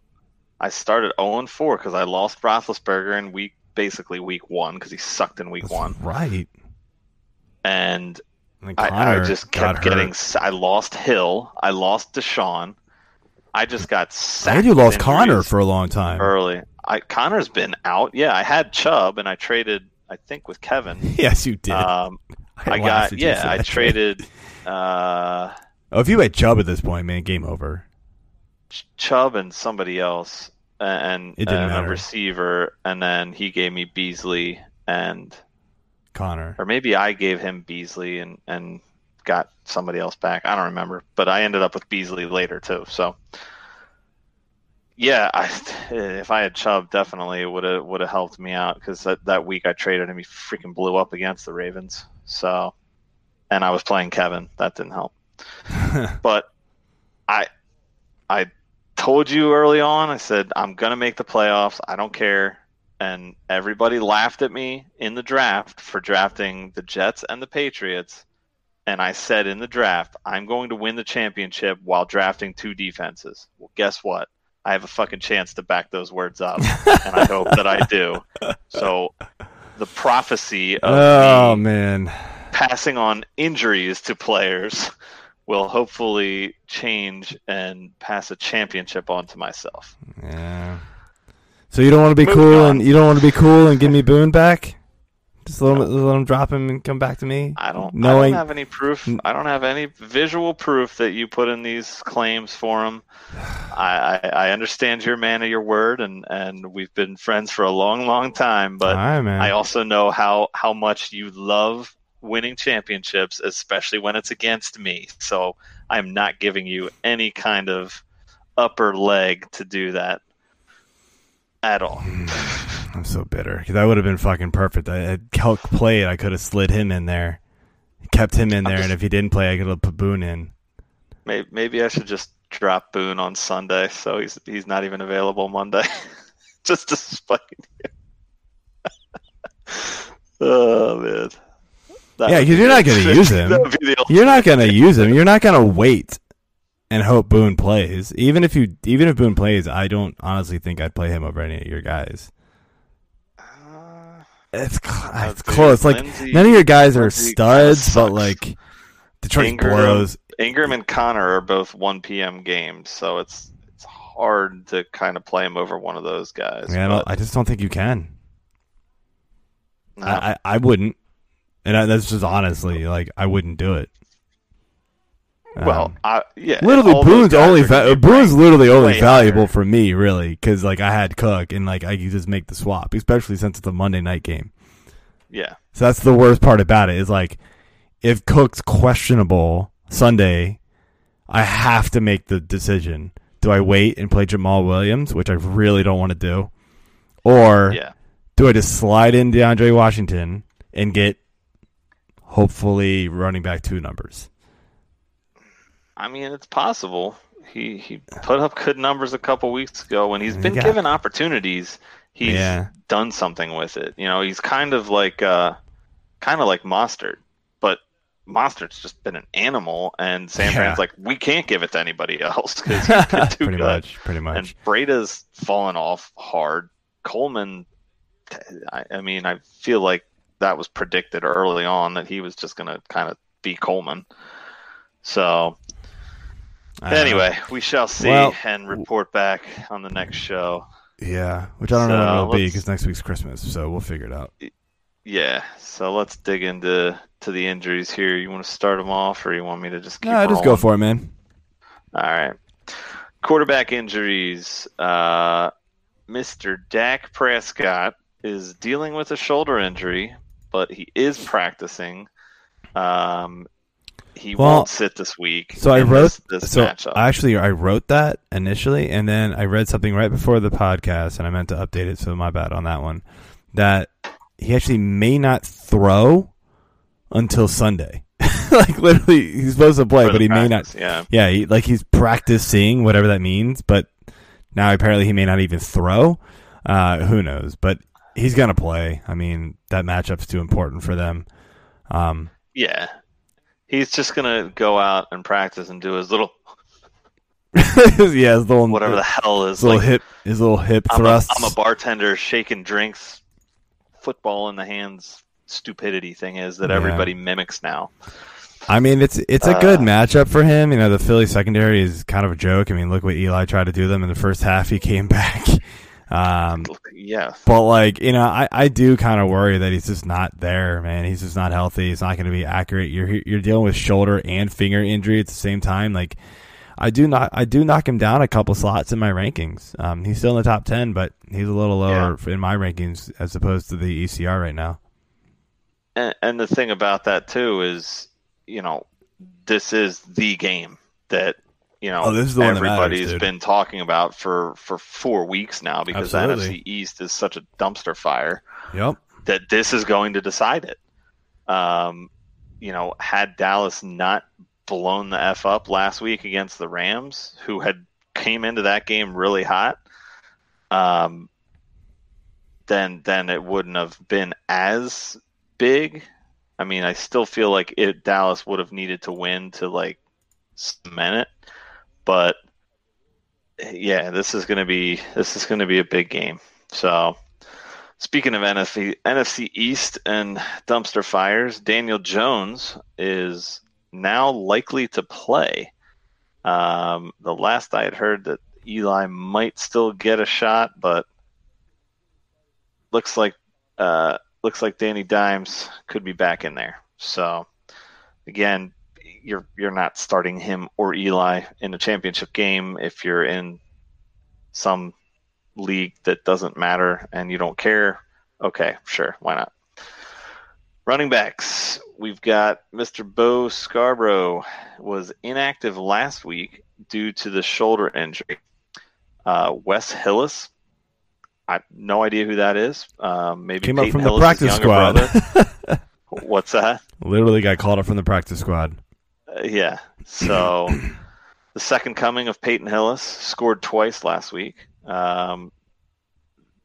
B: I started 0 and 4 because I lost Roethlisberger in week basically week one because he sucked in week
C: That's
B: one,
C: right.
B: and I, I just kept getting. I lost Hill, I lost Deshaun, I just got
C: I
B: sacked.
C: heard you lost Connor for a long time.
B: early. I Connor's been out. Yeah, I had Chubb and I traded. I think with Kevin.
C: yes, you did.
B: Um, I
C: laughed
B: got yeah. I traded uh,
C: Oh, if you had Chubb at this point, man, game over.
B: Ch- Chubb and somebody else, and, and a receiver, and then he gave me Beasley, and
C: Connor.
B: or maybe I gave him Beasley and and got somebody else back. I don't remember, but I ended up with Beasley later too. So. Yeah, I, if I had Chubb, definitely it would have would have helped me out because that, that week I traded him, he freaking blew up against the Ravens. So, and I was playing Kevin, that didn't help. but I I told you early on, I said I'm gonna make the playoffs. I don't care. And everybody laughed at me in the draft for drafting the Jets and the Patriots. And I said in the draft, I'm going to win the championship while drafting two defenses. Well, guess what? I have a fucking chance to back those words up, and I hope that I do. So, the prophecy of
C: oh
B: me
C: man.
B: passing on injuries to players will hopefully change and pass a championship on to myself.
C: Yeah. So you don't want to be
B: Moving
C: cool
B: on.
C: and you don't want to be cool and give me Boone back? Just let him, let him drop him and come back to me.
B: I don't,
C: Knowing-
B: I don't have any proof. I don't have any visual proof that you put in these claims for him. I, I, I understand you're a man of your word, and, and we've been friends for a long, long time. But
C: All right, man.
B: I also know how, how much you love winning championships, especially when it's against me. So I'm not giving you any kind of upper leg to do that at all.
C: I'm so bitter because that would have been fucking perfect. I had Kelk played, I could have slid him in there, kept him in there,
B: just-
C: and if he didn't play, I could have put Boone in.
B: Maybe, maybe I should just drop Boone on Sunday, so he's he's not even available Monday, just to spite you. oh man. That
C: Yeah,
B: would
C: 'cause
B: be
C: you're not gonna use him.
B: Be
C: You're not gonna use him. You're not gonna wait and hope Boone plays. Even if you, even if Boone plays, I don't honestly think I'd play him over any of your guys.
B: Uh,
C: It's cl- it's
B: dude,
C: close. Like
B: Lindsay-
C: none of your guys are studs, but like Detroit
B: Ingram-. Ingram and Connor are both 1 p.m. games, so it's it's hard to kind of play him over one of those guys.
C: Yeah, I,
B: but,
C: I just don't think you can.
B: no.
C: I, I, I wouldn't, and I, that's just honestly like I wouldn't do it.
B: Well,
C: Um,
B: I, yeah.
C: literally Boone's only va- Boone's literally only valuable
B: higher.
C: for me really because like I had Cook and like I could just make the swap, especially since it's a Monday night game.
B: Yeah,
C: So that's the worst part about it is like if Cook's questionable Sunday, I have to make the decision. Do I wait and play Jamaal Williams, which I really don't want to do, or
B: yeah.
C: do I just slide in DeAndre Washington and get hopefully running back two numbers?
B: I mean, it's possible. He he put up good numbers a couple weeks ago when he's been
C: got-
B: given opportunities. He's
C: Yeah.
B: done something with it. You know, he's kind of like uh, kind of like Mostert, but Monster's just been an animal, and San
C: Yeah.
B: Fran's like, we can't give it to anybody else because he's been too
C: pretty
B: good.
C: much, pretty much.
B: And Breida's fallen off hard. Coleman, I, I mean, I feel like that was predicted early on that he was just going to kind of be Coleman. So
C: I don't know.
B: Anyway, we shall see
C: Well-
B: and report back on the next show.
C: yeah, which I don't know when it'll be because next week's Christmas, so we'll figure it out.
B: Yeah, so let's dig into to the injuries here. You want to start them off, or you want me to just keep?
C: No, just go for it, man.
B: All right. Quarterback injuries. Uh, Mr. Dak Prescott is dealing with a shoulder injury, but he is practicing. Um, he
C: Well,
B: won't sit this week.
C: So I wrote
B: this, this
C: so
B: matchup.
C: actually I wrote that initially, and then I read something right before the podcast, and I meant to update it. So my bad on that one. That he actually may not throw until Sunday. like literally, he's supposed to play, but he may not.
B: Yeah,
C: Yeah, he, like he's practicing whatever that means, but now apparently he may not even throw. Uh, who knows? But he's gonna play. I mean, that matchup's too important for them. Um,
B: yeah. He's just gonna go out and practice and do his little
C: yeah, his little
B: whatever the hell is
C: his little
B: like
C: hip, his little hip
B: I'm a,
C: thrusts.
B: I'm a bartender shaking drinks, football in the hands, stupidity thing is that
C: Yeah.
B: everybody mimics now.
C: I mean, it's it's a good
B: Uh,
C: matchup for him. You know, the Philly secondary is kind of a joke. I mean, look what Eli tried to do them in the first half. He came back. Um,
B: Yeah,
C: but like, you know, I, I do kind of worry that he's just not there, man. He's just not healthy. He's not going to be accurate. You're you're dealing with shoulder and finger injury at the same time. Like, I do not I do knock him down a couple slots in my rankings. Um, he's still in the top ten, but he's a little lower in my rankings as opposed to the ECR right now.
B: and, and the thing about that too is, you know, this is the game that you know
C: Oh, this is the that matters,
B: been talking about for for four weeks now because the
C: Absolutely.
B: NFC East is such a dumpster fire.
C: Yep.
B: that this is going to decide it. Um, you know, had Dallas not blown the f up last week against the Rams, who had came into that game really hot, um, then then it wouldn't have been as big. I mean, I still feel like it Dallas would have needed to win to like cement it, but yeah, this is going to be this is going to be a big game. So. Speaking of NFC, NFC East and dumpster fires, Daniel Jones is now likely to play. Um, the last I had heard that Eli might still get a shot, but looks like uh, looks like Danny Dimes could be back in there. So again, you're you're not starting him or Eli in a championship game if you're in some league that doesn't matter and you don't care, okay, sure, why not? Running backs, we've got Mr. Bo Scarborough was inactive last week due to the shoulder injury. Uh, Wes Hillis, I no idea who that is. Um, maybe
C: Came up
B: Peyton
C: from the practice squad.
B: What's that?
C: Literally got called up from the practice squad.
B: Uh, yeah. So the second coming of Peyton Hillis scored twice last week. Um,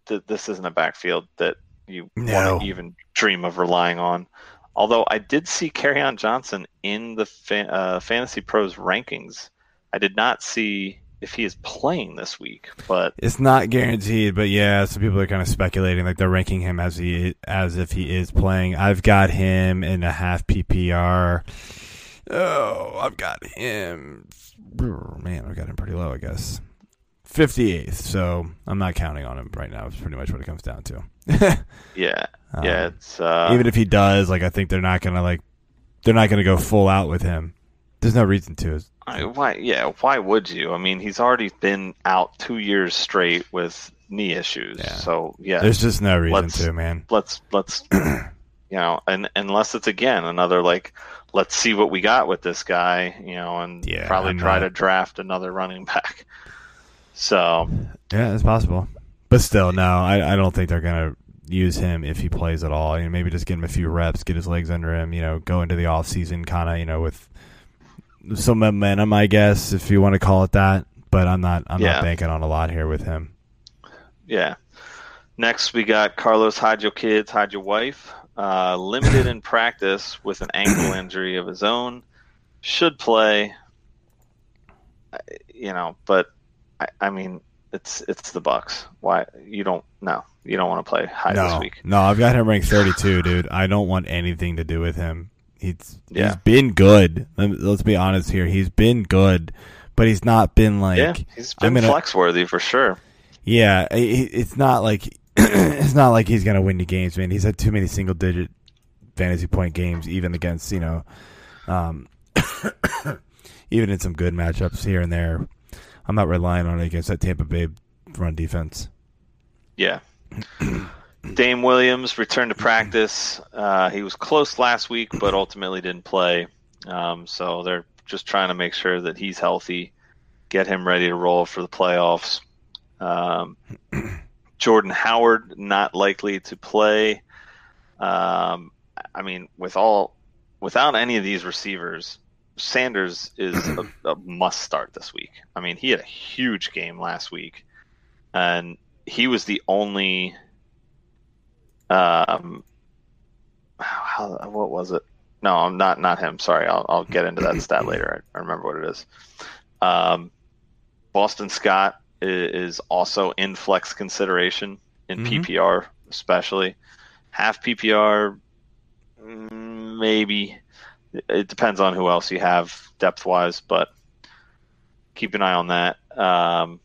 B: th- this isn't a backfield that you
C: No.
B: want to even dream of relying on. Although I did see on Johnson in the fa- uh, Fantasy Pros rankings, I did not see if he is playing this week. But
C: It's not guaranteed, but yeah, some people are kind of speculating, like they're ranking him as he as if he is playing. I've got him in a half PPR. Oh, I've got him. Man, I've got him pretty low, I guess. 58th, so I'm not counting on him right now. It's pretty much what it comes down to.
B: yeah,
C: Um,
B: yeah, it's uh,
C: even if he does, like I think they're not gonna like they're not gonna go full out with him. There's no reason to.
B: I- why? Yeah, why would you? I mean, he's already been out two years straight with knee issues.
C: Yeah.
B: So yeah,
C: There's just no reason to, man.
B: let's let's you know, and unless it's again another like, let's see what we got with this guy, you know, and
C: Yeah,
B: probably
C: I'm
B: try
C: not-
B: to draft another running back. So
C: Yeah, it's possible. But still, no, I, I don't think they're gonna use him if he plays at all. You know, maybe just get him a few reps, get his legs under him. You know, go into the off season kind of you know with some momentum, I guess, if you want to call it that. But I'm not I'm
B: Yeah.
C: not banking on a lot here with him.
B: yeah. Next we got Carlos hide your kids, hide your wife. Uh, limited in practice with an ankle injury of his own. Should play, you know, but I, I mean, it's it's the Bucs. Why you don't? No, you don't want to play Hyde this
C: No,
B: week.
C: no, I've got him ranked 32, dude. I don't want anything to do with him. He's
B: Yeah.
C: he's been good. Let- Let's be honest here. He's been good, but he's not been like
B: yeah, he's been flex worthy for sure.
C: Yeah, it's not like it's not like he's gonna win the games, man. He's had too many single digit fantasy point games, even against you know, um, even in some good matchups here and there. I'm not relying on it against that Tampa Bay run defense.
B: Yeah. Dame Williams returned to practice. Uh, he was close last week, but ultimately didn't play. Um, so they're just trying to make sure that he's healthy, get him ready to roll for the playoffs. Um, Jordan Howard not likely to play. Um, I mean, with all without any of these receivers, Sanders is a, a must start this week. I mean, he had a huge game last week, and he was the only. Um, how, what was it? No, I'm not not him. Sorry, I'll I'll get into that stat later. I, I remember what it is. Um, Boston Scott is also in flex consideration in
C: Mhm.
B: PPR, especially half PPR, maybe. It depends on who else you have depth wise, but keep an eye on that. Um,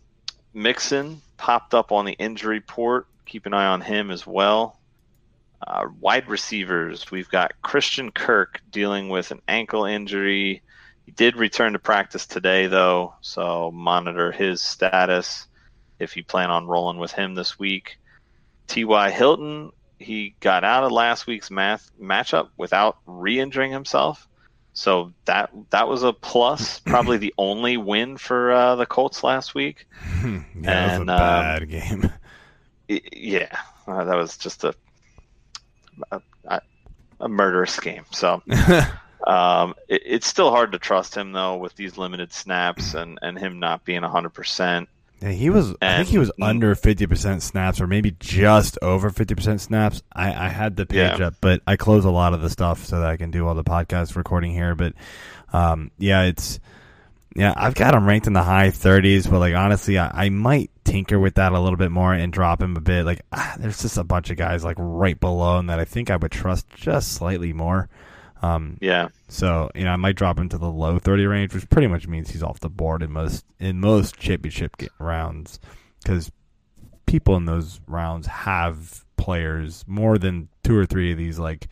B: Mixon popped up on the injury report. Keep an eye on him as well. Uh, wide receivers, we've got Christian Kirk dealing with an ankle injury. He did return to practice today, though, so monitor his status if you plan on rolling with him this week. T.Y. Hilton, he got out of last week's math matchup without re-injuring himself, so that that was a plus. Probably the only win for uh, the Colts last week.
C: yeah, that was
B: And,
C: a
B: um,
C: bad game.
B: I- yeah, uh, that was just a a, a- a murderous game. So um, it, it's still hard to trust him though with these limited snaps and and him not being hundred percent.
C: Yeah, he was. I think he was under fifty percent snaps, or maybe just over fifty percent snaps. I, I had the page
B: Yeah.
C: up, but I close a lot of the stuff so that I can do all the podcast recording here. But um, yeah, it's yeah, I've got him ranked in the high thirties, but like honestly, I, I might tinker with that a little bit more and drop him a bit. Like ah, there's just a bunch of guys like right below him that I think I would trust just slightly more. Um,
B: Yeah,
C: so you know, I might drop him to the low thirty range, which pretty much means he's off the board in most in most championship rounds because people in those rounds have players more than two or three of these like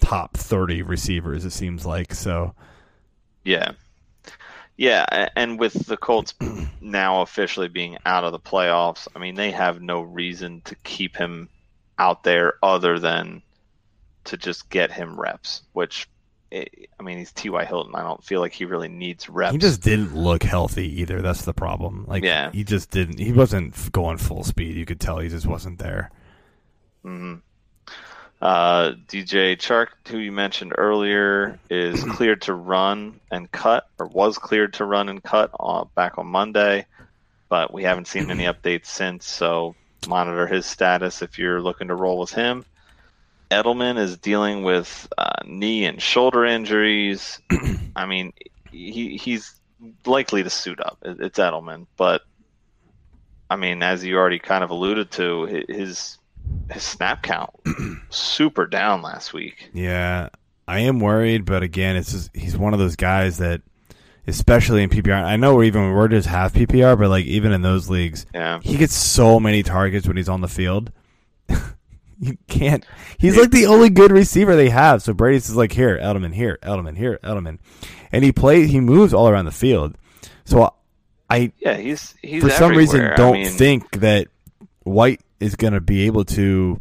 C: top thirty receivers. It seems like so.
B: yeah, yeah. And with the Colts now officially being out of the playoffs, I mean they have no reason to keep him out there other than to just get him reps. Which I mean, he's T.Y. Hilton. I don't feel like he really needs reps.
C: He just didn't look healthy either. That's the problem. Like,
B: Yeah.
C: he just didn't. He wasn't going full speed. You could tell he just wasn't there.
B: Mhm. Uh, DJ Chark, who you mentioned earlier, is cleared to run and cut, or was cleared to run and cut uh, back on Monday, but we haven't seen any updates since. So monitor his status if you're looking to roll with him. Edelman is dealing with uh, knee and shoulder injuries. I mean, he he's likely to suit up. It's Edelman, but I mean, as you already kind of alluded to, his his snap count super down last week.
C: Yeah, I am worried, but again, it's just, he's one of those guys that, especially in PPR. I know we're even we're just half PPR, but like even in those leagues,
B: Yeah,
C: he gets so many targets when he's on the field. you can't. He's like the only good receiver they have. So Brady's is like here, Edelman here, Edelman here, Edelman, and he plays. He moves all around the field. So I,
B: yeah, he's he's
C: for some reason,
B: everywhere. I
C: don't
B: mean,
C: think that White is going to be able to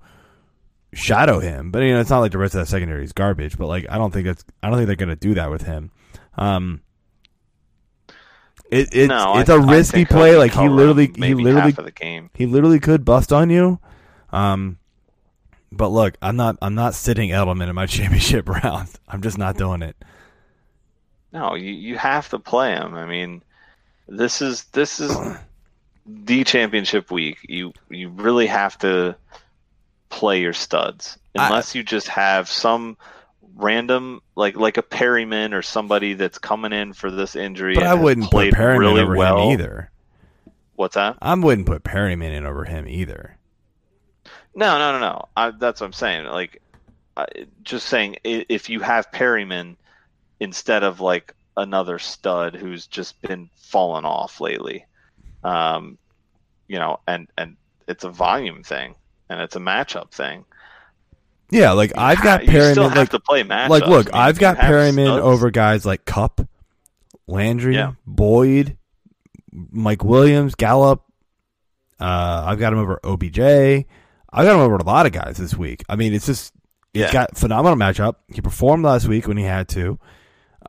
C: shadow him. But you know, it's not like the rest of that secondary is garbage. But like, I don't think that's. I don't think they're going to do that with him. Um, it, it's
B: no,
C: it's
B: a
C: a risky play. Like he literally, he literally,
B: the game.
C: he literally could bust on you. Um, but look, I'm not. I'm not sitting Edelman in my championship round. I'm just not doing it.
B: No, you you have to play him. I mean, this is this is the championship week. You you really have to play your studs
C: I-
B: unless you just have some random like like a Perriman or somebody that's coming in for this injury.
C: But I wouldn't put Perriman
B: really
C: over
B: well.
C: him either.
B: What's that?
C: I wouldn't put Perriman in over him either.
B: No, no, no, no. I, that's what I'm saying. Like, I, just saying, if you have Perriman instead of like another stud who's just been falling off lately, um, you know, and and it's a volume thing and it's a matchup thing.
C: Yeah, like I've got
B: you
C: Perriman.
B: still have
C: like,
B: to play matchups.
C: like, look,
B: I mean,
C: I've got Perriman
B: studs.
C: over guys like Kupp, Landry,
B: Yeah.
C: Boyd, Mike Williams, Gallup. Uh, I've got him over OBJ. I got him over a lot of guys this week. I mean, it's just he's
B: Yeah.
C: got phenomenal matchup. He performed last week when he had to.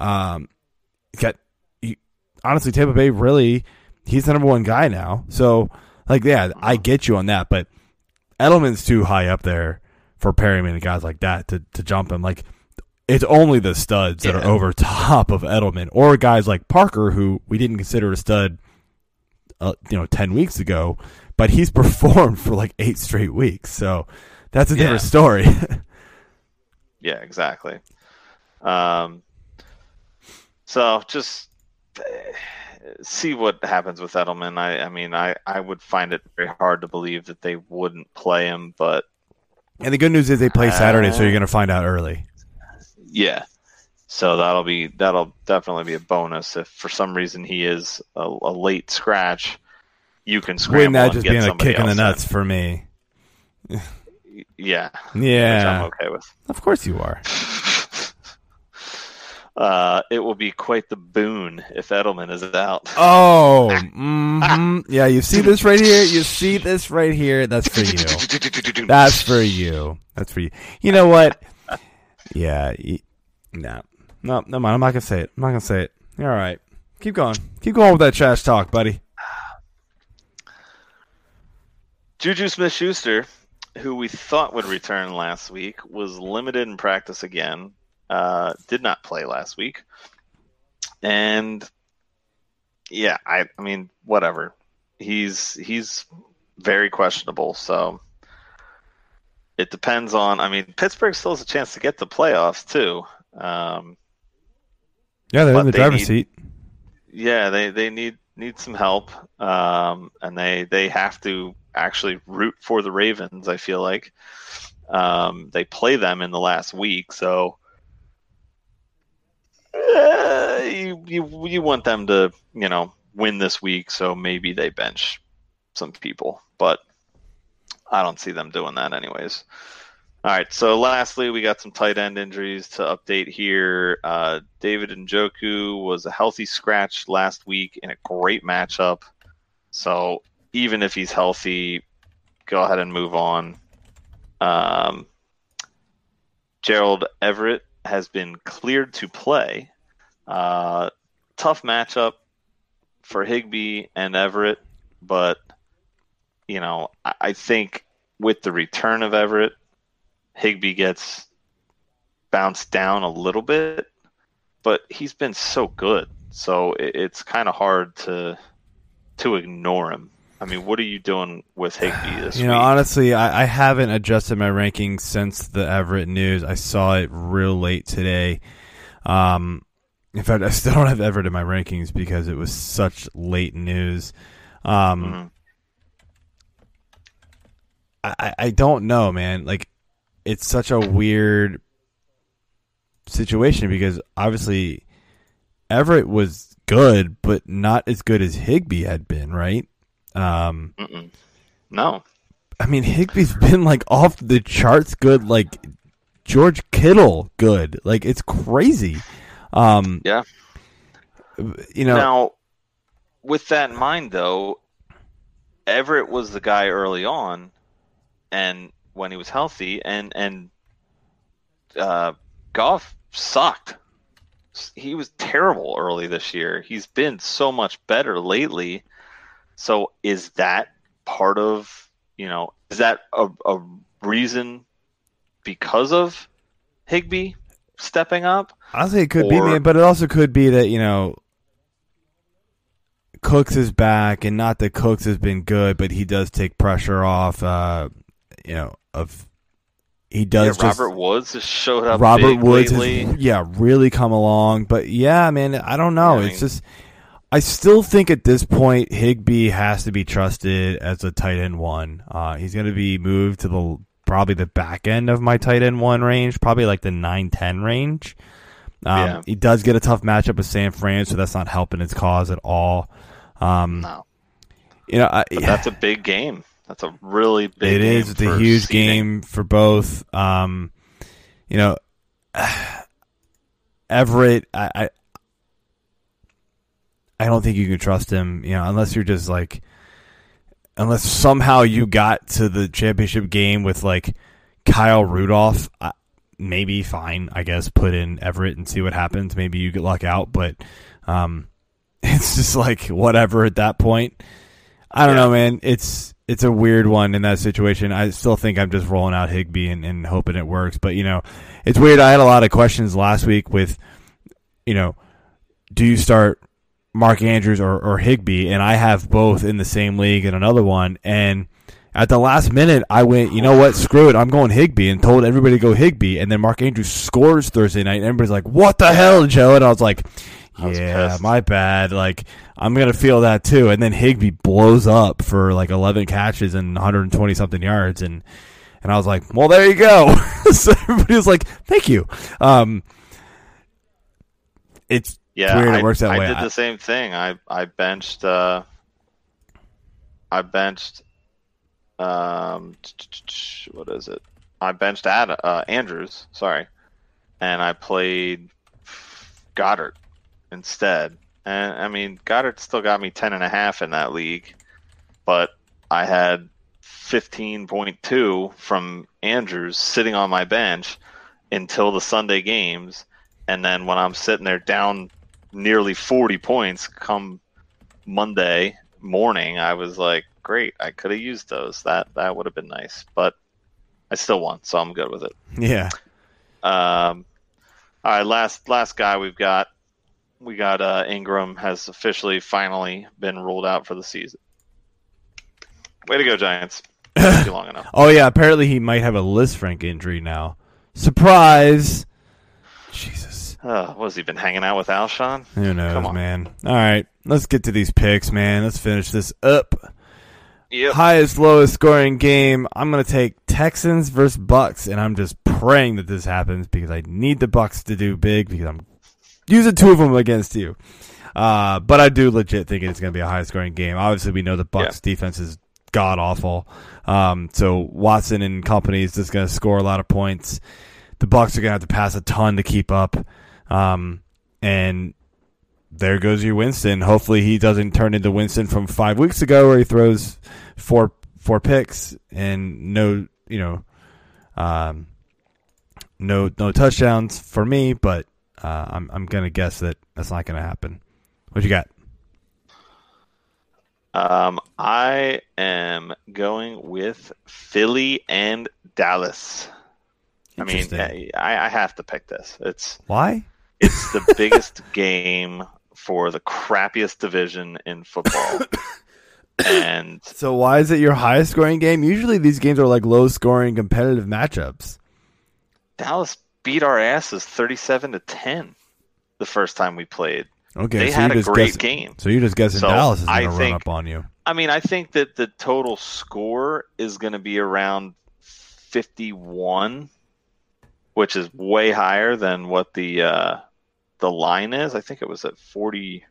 C: Um, he's got he, honestly Tampa Bay really he's the number one guy now. So like, yeah, I get you on that, but Edelman's too high up there for Perriman and guys like that to, to jump him. Like it's only the studs that
B: Yeah.
C: are over top of Edelman, or guys like Parker, who we didn't consider a stud, uh, you know, ten weeks ago, but he's performed for like eight straight weeks. So that's a
B: Yeah.
C: different story.
B: Yeah, exactly. Um, so just uh, see what happens with Edelman. I, I mean, I, I would find it very hard to believe that they wouldn't play him, but
C: and the good news is they play Saturday, so you're going to find out early.
B: yeah. So that'll be that'll definitely be a bonus if for some reason he is a, a late scratch. You can scramble
C: Wouldn't that just
B: get
C: be a kick in the nuts for me?
B: in. Yeah, which
C: Yeah,
B: I'm okay with.
C: of course you are.
B: Uh, it will be quite the boon if Edelman is out.
C: Oh, mhm. yeah. You see this right here. You see this right here. That's for you. That's for you. That's for you. You know what? Yeah. No. No. No mind. I'm not gonna say it. I'm not gonna say it. All right. Keep going. Keep going with that trash talk, buddy.
B: Juju Smith Schuster, who we thought would return last week, was limited in practice again. Uh, did not play last week. And yeah, I, I mean, whatever. He's he's very questionable, so it depends on I mean, Pittsburgh still has a chance to get the playoffs too. Um,
C: Yeah, they're in the
B: they
C: driver's
B: need-
C: seat.
B: yeah, they, they need need some help, um, and they they have to actually root for the Ravens. I feel like um, they play them in the last week, so uh, you, you you want them to you know win this week, so maybe they bench some people, but I don't see them doing that anyways. All right, so lastly, we got some tight end injuries to update here. Uh, David Njoku was a healthy scratch last week in a great matchup. So even if he's healthy, go ahead and move on. Um, Gerald Everett has been cleared to play. Uh, tough matchup for Higbee and Everett, but you know I, I think with the return of Everett, Higbee gets bounced down a little bit, but he's been so good, so it, it's kind of hard to to ignore him. I mean, what are you doing with Higbee this
C: You know, honestly, I, I haven't adjusted my rankings since the Everett news. I saw it real late today. Um, in fact, I still don't have Everett in my rankings because it was such late news. Um,
B: Mhm.
C: I, I- I don't know, man. Like, it's such a weird situation because obviously Everett was good, but not as good as Higbee had been, right? Um,
B: Mm-mm. No,
C: I mean, Higbee's been like off the charts good, like George Kittle good. Like it's crazy. Um,
B: Yeah.
C: You know,
B: Now, with that in mind, though, Everett was the guy early on, and when he was healthy, and and uh, Goff sucked. He was terrible early this year. He's been so much better lately. So, is that part of you know? Is that a, a reason because of Higbee stepping up?
C: honestly, it could be, man, but it also could be that you know Cooks is back, and not that Cooks has been good, but he does take pressure off. Uh, you know, of he does
B: yeah,
C: just
B: Robert Woods has showed up.
C: Robert Woods
B: lately.
C: has yeah really come along, but yeah, man, I don't know.
B: Yeah, I
C: it's
B: mean-
C: just I still think at this point Higbee has to be trusted as a tight end one. Uh, he's going to be moved to the probably the back end of my tight end one range, probably like the nine ten range. Um,
B: Yeah.
C: He does get a tough matchup with San Fran, so that's not helping his cause at all. Um,
B: No,
C: you know, I,
B: but that's a big game. That's a really big.
C: it
B: game
C: is. It's a huge
B: seeding.
C: game for both. Um, you know, Everett, I, I, I don't think you can trust him. You know, unless you're just like, unless somehow you got to the championship game with like Kyle Rudolph. I, maybe fine, I guess. Put in Everett and see what happens. Maybe you get luck out, but um, it's just like whatever at that point. I don't
B: Yeah.
C: know, man. It's it's a weird one in that situation. I still think I'm just rolling out Higbee and, and hoping it works. But you know, it's weird. I had a lot of questions last week with, you know, do you start Mark Andrews or, or Higbee? And I have both in the same league and another one. And at the last minute, I went, you know what? Screw it. I'm going Higbee and told everybody to go Higbee. And then Mark Andrews scores Thursday night. And everybody's like, what the hell, Joe? And I was like,
B: I was
C: yeah, my bad. Like, I'm going to feel that too. And then Higbee blows up for like 11 catches and 120 something yards. And, and I was like, well, there you go. so everybody was like, thank you. Um, it's
B: Yeah,
C: weird
B: I,
C: it works that
B: I
C: way.
B: did
C: I-
B: the same thing. I I benched. Uh, I benched. Um, what is it? I benched Ad, uh, Andrews. Sorry, and I played Goedert instead. And I mean, Goedert still got me ten and a half in that league, but I had fifteen point two from Andrews sitting on my bench until the Sunday games, and then when I'm sitting there down nearly 40 points come Monday morning, I was like, great, I could have used those. That that would have been nice, but I still won, so I'm good with it.
C: yeah.
B: Um, all right, last last guy we've got, we got uh, Ingram has officially finally been ruled out for the season. Way to go, Giants! Long enough.
C: Oh yeah, apparently he might have a Lisfranc injury now. Surprise! Jesus,
B: Uh, what has he been hanging out with Alshon?
C: who knows, man? All right, let's get to these picks, man. Let's finish this up.
B: Yep.
C: Highest, lowest scoring game. I'm gonna take Texans versus Bucs, and I'm just praying that this happens because I need the Bucs to do big because I'm using two of them against you. Uh, but I do legit think it's going to be a high scoring game. Obviously, we know the Bucs defense is god awful. Um, so Watson and company is just going to score a lot of points. The Bucs are going to have to pass a ton to keep up. Um, and there goes your Winston. Hopefully, he doesn't turn into Winston from five weeks ago, where he throws four four picks and no, you know, um, no no touchdowns for me. But uh, I'm I'm gonna guess that that's not gonna happen. What you got?
B: Um, I am going with Philly and Dallas. I mean, I, I have to pick this. It's
C: Why?
B: It's the biggest game for the crappiest division in football, and
C: So why is it your highest scoring game? Usually these games are like low scoring competitive matchups.
B: Dallas beat our asses thirty-seven to ten the first time we played.
C: Okay,
B: They
C: so
B: had a great
C: guessing,
B: game.
C: So you're just guessing
B: So,
C: Dallas is gonna run up on you.
B: I mean, I think that the total score is going to be around 51, which is way higher than what the uh, the line is. I think it was at 40,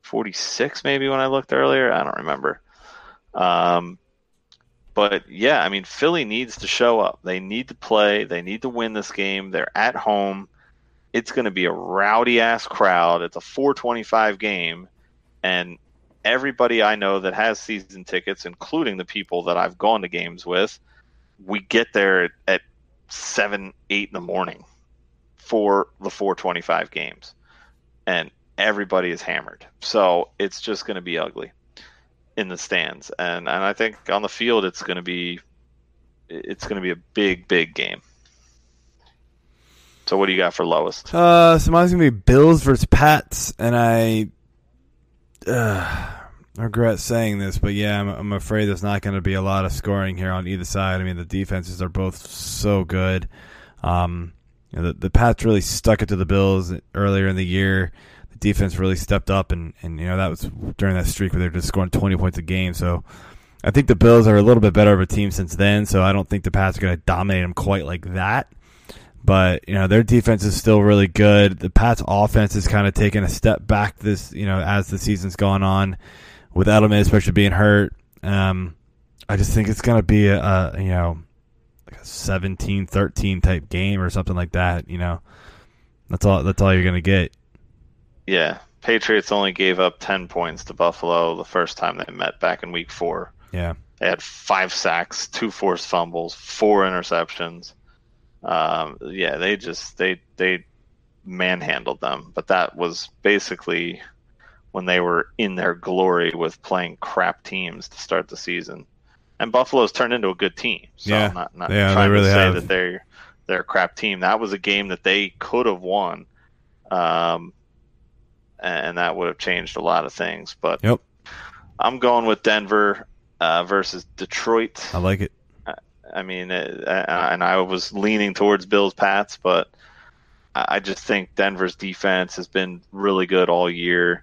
B: 46 maybe when I looked earlier. I don't remember. Um, but yeah, I mean, Philly needs to show up. They need to play. They need to win this game. They're at home. It's going to be a rowdy ass crowd. It's a 425 game, and everybody I know that has season tickets, including the people that I've gone to games with, we get there at, at seven, eight in the morning for the 425 games, and everybody is hammered. So it's just going to be ugly in the stands, and and I think on the field it's going to be it's going to be a big, big game. So what do you got for lowest?
C: Uh, so mine's gonna be Bills versus Pats, and I, uh, I regret saying this, but yeah, I'm, I'm afraid there's not going to be a lot of scoring here on either side. I mean, the defenses are both so good. Um, you know, the, the Pats really stuck it to the Bills earlier in the year. The defense really stepped up, and, and you know that was during that streak where they're just scoring 20 points a game. So I think the Bills are a little bit better of a team since then. So I don't think the Pats are going to dominate them quite like that. But you know their defense is still really good. The Pats' offense has kind of taken a step back this you know as the season's gone on, with Edelman especially being hurt. Um, I just think it's going to be a, a you know like a 17-13 type game or something like that. You know, that's all. That's all you're going to get.
B: Yeah, Patriots only gave up ten points to Buffalo the first time they met back in Week Four.
C: Yeah,
B: they had five sacks, two forced fumbles, four interceptions. Um, yeah, they just they they manhandled them, but that was basically when they were in their glory with playing crap teams to start the season. And Buffalo's turned into a good team. So
C: Yeah.
B: I'm not, not
C: Yeah,
B: trying
C: really
B: to say
C: have.
B: that they're they're a crap team. That was a game that they could have won. Um, and that would have changed a lot of things. But
C: Yep.
B: I'm going with Denver uh, versus Detroit.
C: I like it.
B: I mean, uh, and I was leaning towards Bills Pats, but I I just think Denver's defense has been really good all year.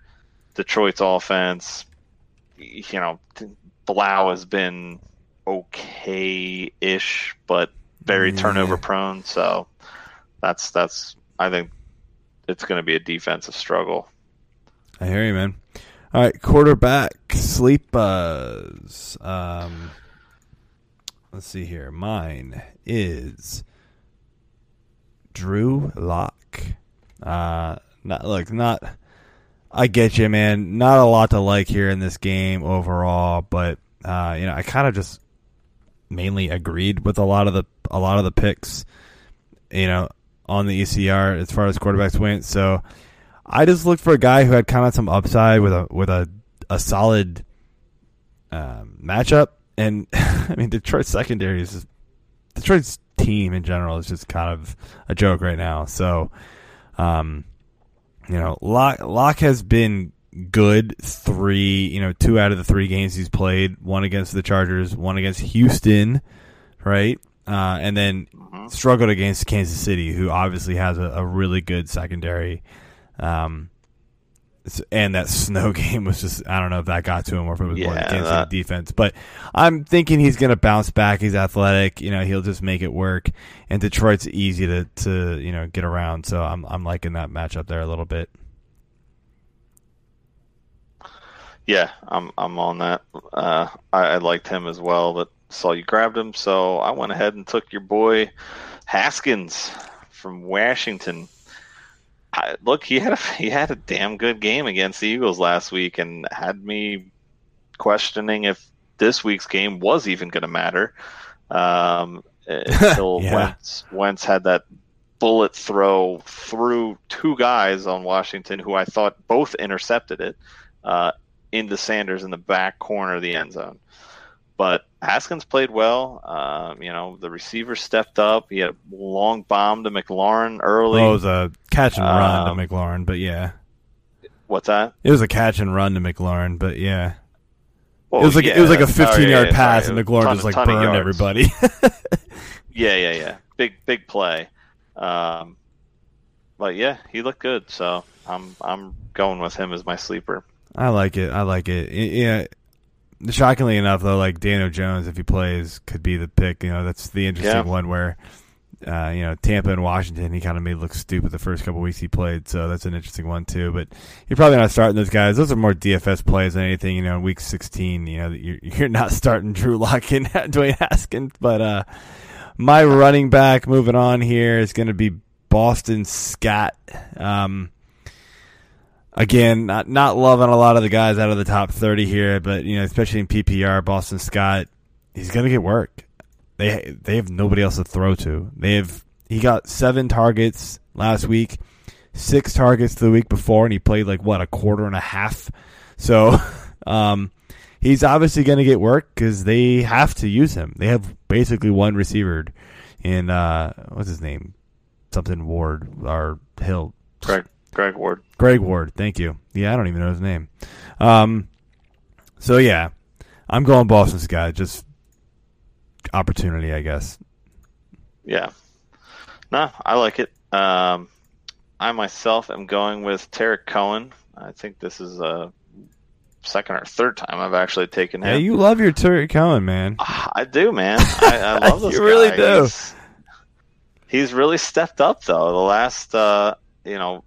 B: Detroit's offense, you know, Blough has been okay-ish, but very
C: Yeah.
B: turnover prone. So that's that's I think it's going to be a defensive struggle.
C: I hear you, man. All right, quarterback sleepers. Um, let's see here. Mine is Drew Lock. Uh, not look, not. I get you, man. Not a lot to like here in this game overall, but uh, you know, I kind of just mainly agreed with a lot of the a lot of the picks. You know, on the ECR as far as quarterbacks went. So I just looked for a guy who had kind of some upside with a with a a solid um, matchup, and I mean Detroit's secondary is just, Detroit's team in general is just kind of a joke right now. So, um, you know, Lock, Lock has been good three, you know, two out of the three games he's played. One against the Chargers, one against Houston, right? Uh, and then struggled against Kansas City, who obviously has a, a really good secondary. Um, and that snow game was just, I don't know if that got to him or if it was more the Kansas
B: that-
C: City defense. But I'm thinking he's going to bounce back. He's athletic. You know, he'll just make it work. And Detroit's easy to, to you know, get around. So I'm, I'm liking that matchup there a little bit.
B: Yeah, I'm I'm on that. Uh, I, I liked him as well, but saw you grabbed him, so I went ahead and took your boy Haskins from Washington. I, look, he had a he had a damn good game against the Eagles last week, and had me questioning if this week's game was even going to matter. Um, until
C: Yeah.
B: Wentz, Wentz had that bullet throw through two guys on Washington who I thought both intercepted it uh, into Sanders in the back corner of the end zone. But Haskins played well. Um, you know, the receiver stepped up. He had a long bomb to McLaurin early.
C: Oh, it was a catch and run
B: Um,
C: to McLaurin, but yeah.
B: What's that?
C: It was a catch and run to McLaurin, but yeah.
B: Well,
C: it was like
B: yeah,
C: it was like a
B: oh,
C: 15
B: yeah,
C: yard
B: yeah,
C: pass, and McLaurin
B: ton-
C: just like burned everybody.
B: Yeah, yeah, yeah. Big, big play. Um, but yeah, he looked good. So I'm, I'm going with him as my sleeper.
C: I like it. I like it. Yeah. Shockingly enough, though, like Daniel Jones, if he plays, could be the pick. You know, that's the interesting
B: Yeah.
C: one where, uh, you know, Tampa and Washington, he kind of made look stupid the first couple weeks he played. So that's an interesting one too. But you're probably not starting those guys. Those are more DFS plays than anything. You know, in week 16, you know, you're you're not starting Drew Lock and Dwayne Haskins. But uh, my running back, moving on here, is going to be Boston Scott. Um, again, not not loving a lot of the guys out of the top 30 here, but you know, especially in PPR, Boston Scott, he's going to get work. They they have nobody else to throw to. They have he got 7 targets last week, 6 targets the week before and he played like what, a quarter and a half. So, um he's obviously going to get work cuz they have to use him. They have basically one receiver in uh what's his name? Something Ward or Hill.
B: Greg, Greg Ward.
C: Greg Ward, thank you. Yeah, I don't even know his name. Um, So yeah, I'm going Boston Scott. Just opportunity, I guess.
B: Yeah. No, I like it. Um, I myself am going with Tarik Cohen. I think this is a second or third time I've actually taken him.
C: Yeah, you love your Tarik Cohen, man.
B: Ah, I do, man. I, I love this
C: You
B: guy.
C: really do.
B: He's, he's really stepped up though. The last, uh, you know,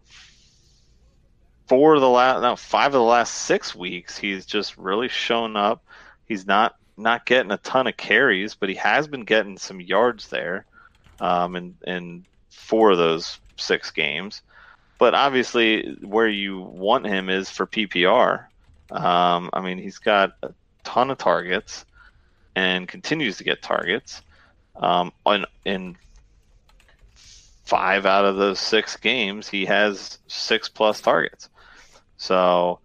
B: four of the last, no, five of the last six weeks, he's just really shown up. He's not not getting a ton of carries, but he has been getting some yards there, um, in in four of those six games. But obviously, where you want him is for PPR. Um, I mean, he's got a ton of targets and continues to get targets. Um, on, in five out of those six games, he has six plus targets. So,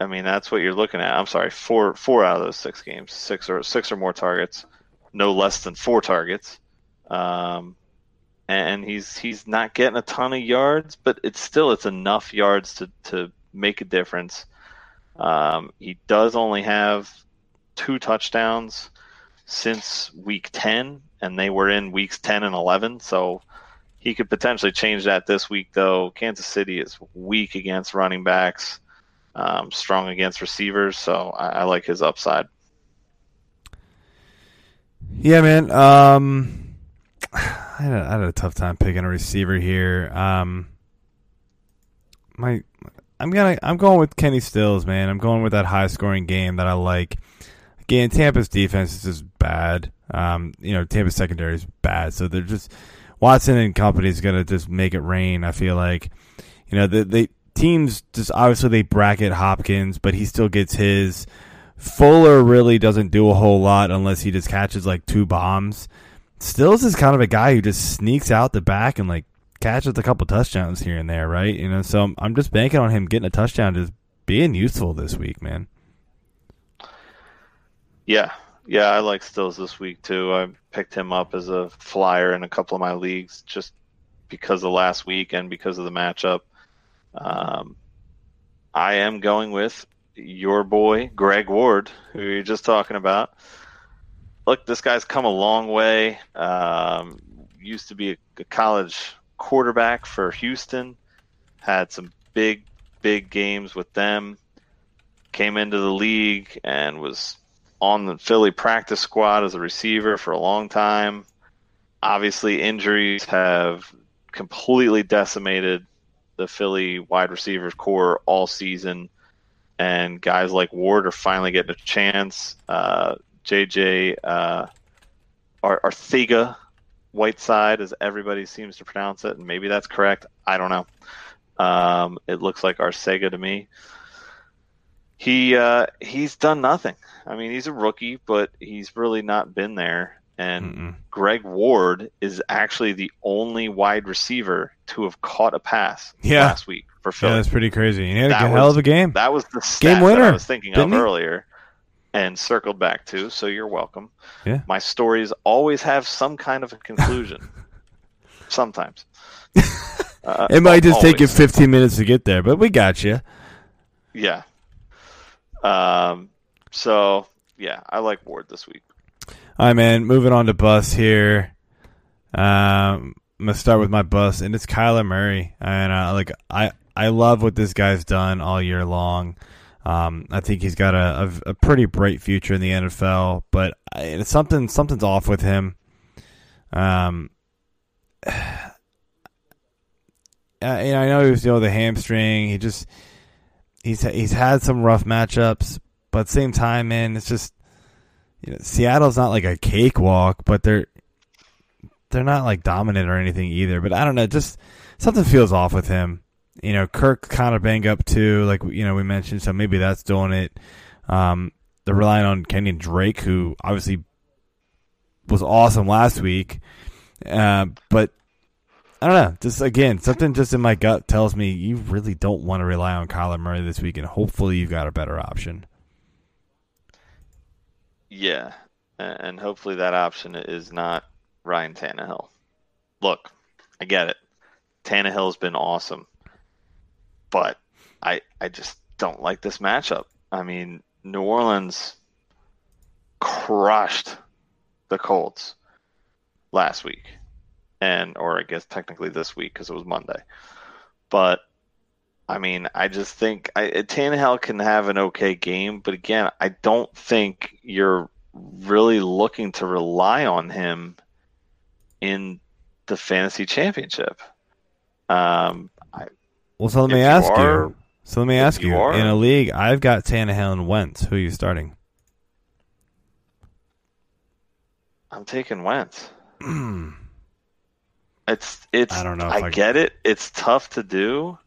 B: I mean, that's what you're looking at. I'm sorry, four four out of those six games, six or six or more targets, no less than four targets. Um, and he's he's not getting a ton of yards, but it's still it's enough yards to to make a difference. Um, he does only have two touchdowns since week 10, and they were in weeks 10 and 11. So he could potentially change that this week, though. Kansas City is weak against running backs, um, strong against receivers. So I, I like his upside.
C: Yeah, man. Um, I had, a, I had a tough time picking a receiver here. Um, my, I'm gonna, I'm going with Kenny Stills, man. I'm going with that high scoring game that I like. Again, Tampa's defense is just bad. Um, you know, Tampa's secondary is bad, so they're just Watson and company is gonna just make it rain. I feel like, you know, the the teams just obviously they bracket Hopkins, but he still gets his. Fuller really doesn't do a whole lot unless he just catches like two bombs. Stills is kind of a guy who just sneaks out the back and like catches a couple touchdowns here and there, right? You know, so I'm just banking on him getting a touchdown, just being useful this week, man.
B: Yeah, yeah, I like Stills this week too. I picked him up as a flyer in a couple of my leagues just because of last week and because of the matchup. Um, I am going with your boy Greg Ward, who you're just talking about. Look, this guy's come a long way. Um, used to be a, a college quarterback for Houston. Had some big, big games with them. Came into the league and was on the Philly practice squad as a receiver for a long time. Obviously, injuries have completely decimated the Philly wide receivers core all season, and guys like Ward are finally getting a chance. Uh, JJ uh, Arthega Whiteside, as everybody seems to pronounce it, and maybe that's correct. I don't know. Um, it looks like Arcega to me he uh, he's done nothing. I mean, he's a rookie, but he's really not been there. And
C: Mm-mm.
B: Greg Ward is actually the only wide receiver to have caught a pass
C: Yeah.
B: last week for
C: Yeah,
B: Philly.
C: that's pretty crazy. He had a
B: That
C: hell of a game.
B: that was the
C: Game
B: that
C: winner,
B: I was thinking of
C: he?
B: earlier, and circled back to. So you're welcome.
C: Yeah.
B: My stories always have some kind of a conclusion. Sometimes. Uh,
C: It might just take you 15 minutes to get there, but we got you.
B: Yeah. Um. So yeah, I like Ward this week.
C: All right, man. Moving on to bus here. Um, I'm gonna start with my bus, and it's Kyler Murray. And uh, like I, I love what this guy's done all year long. Um, I think he's got a, a, a pretty bright future in the NFL, but I, it's something something's off with him. Um, know, I know he was you know a hamstring. He just he's he's had some rough matchups, but same time, man, it's just you know, Seattle's not like a cakewalk, but they're they're not like dominant or anything either. But I don't know, just something feels off with him. You know, Kirk kind of banged up too, like you know we mentioned, so maybe that's doing it. Um, they're relying on Kenyon Drake, who obviously was awesome last week, uh, but I don't know. Just again, something just in my gut tells me you really don't want to rely on Kyler Murray this week, and hopefully you've got a better option.
B: Yeah, and hopefully that option is not Ryan Tannehill. Look, I get it. Tannehill's been awesome, but I I just don't like this matchup. I mean, New Orleans crushed the Colts last week, and or I guess technically this week because it was Monday. But I mean, I just think I, Tannehill can have an okay game, but again, I don't think you're really looking to rely on him in the fantasy championship. Um, I,
C: Well, so let me
B: you
C: ask
B: are-
C: you. So let me ask
B: you
C: you.
B: are-
C: In a league, I've got Tannehill and Wentz. Who are you starting?
B: I'm taking Wentz. It's it's.
C: I don't know
B: I,
C: I-
B: get it. It's tough to do,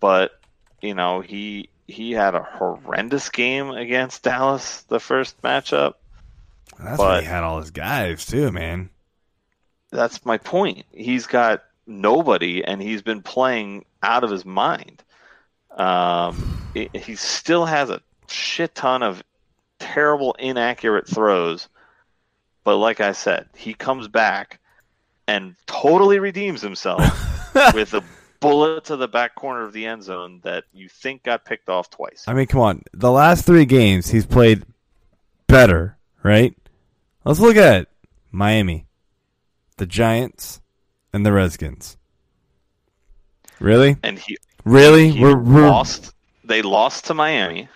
B: but you know he he had a horrendous game against Dallas the first matchup.
C: That's
B: But-
C: why he had all his guys too, man.
B: That's my point. He's got nobody, and he's been playing out of his mind. Um, he still has a shit ton of terrible, inaccurate throws. But like I said, he comes back and totally redeems himself with a bullet to the back corner of the end zone that you think got picked off twice.
C: I mean, come on. The last three games, he's played better, right? Let's look at it. Miami, the Giants, and the Redskins. Really?
B: And he
C: Really?
B: he
C: we're we're
B: lost. They lost to Miami.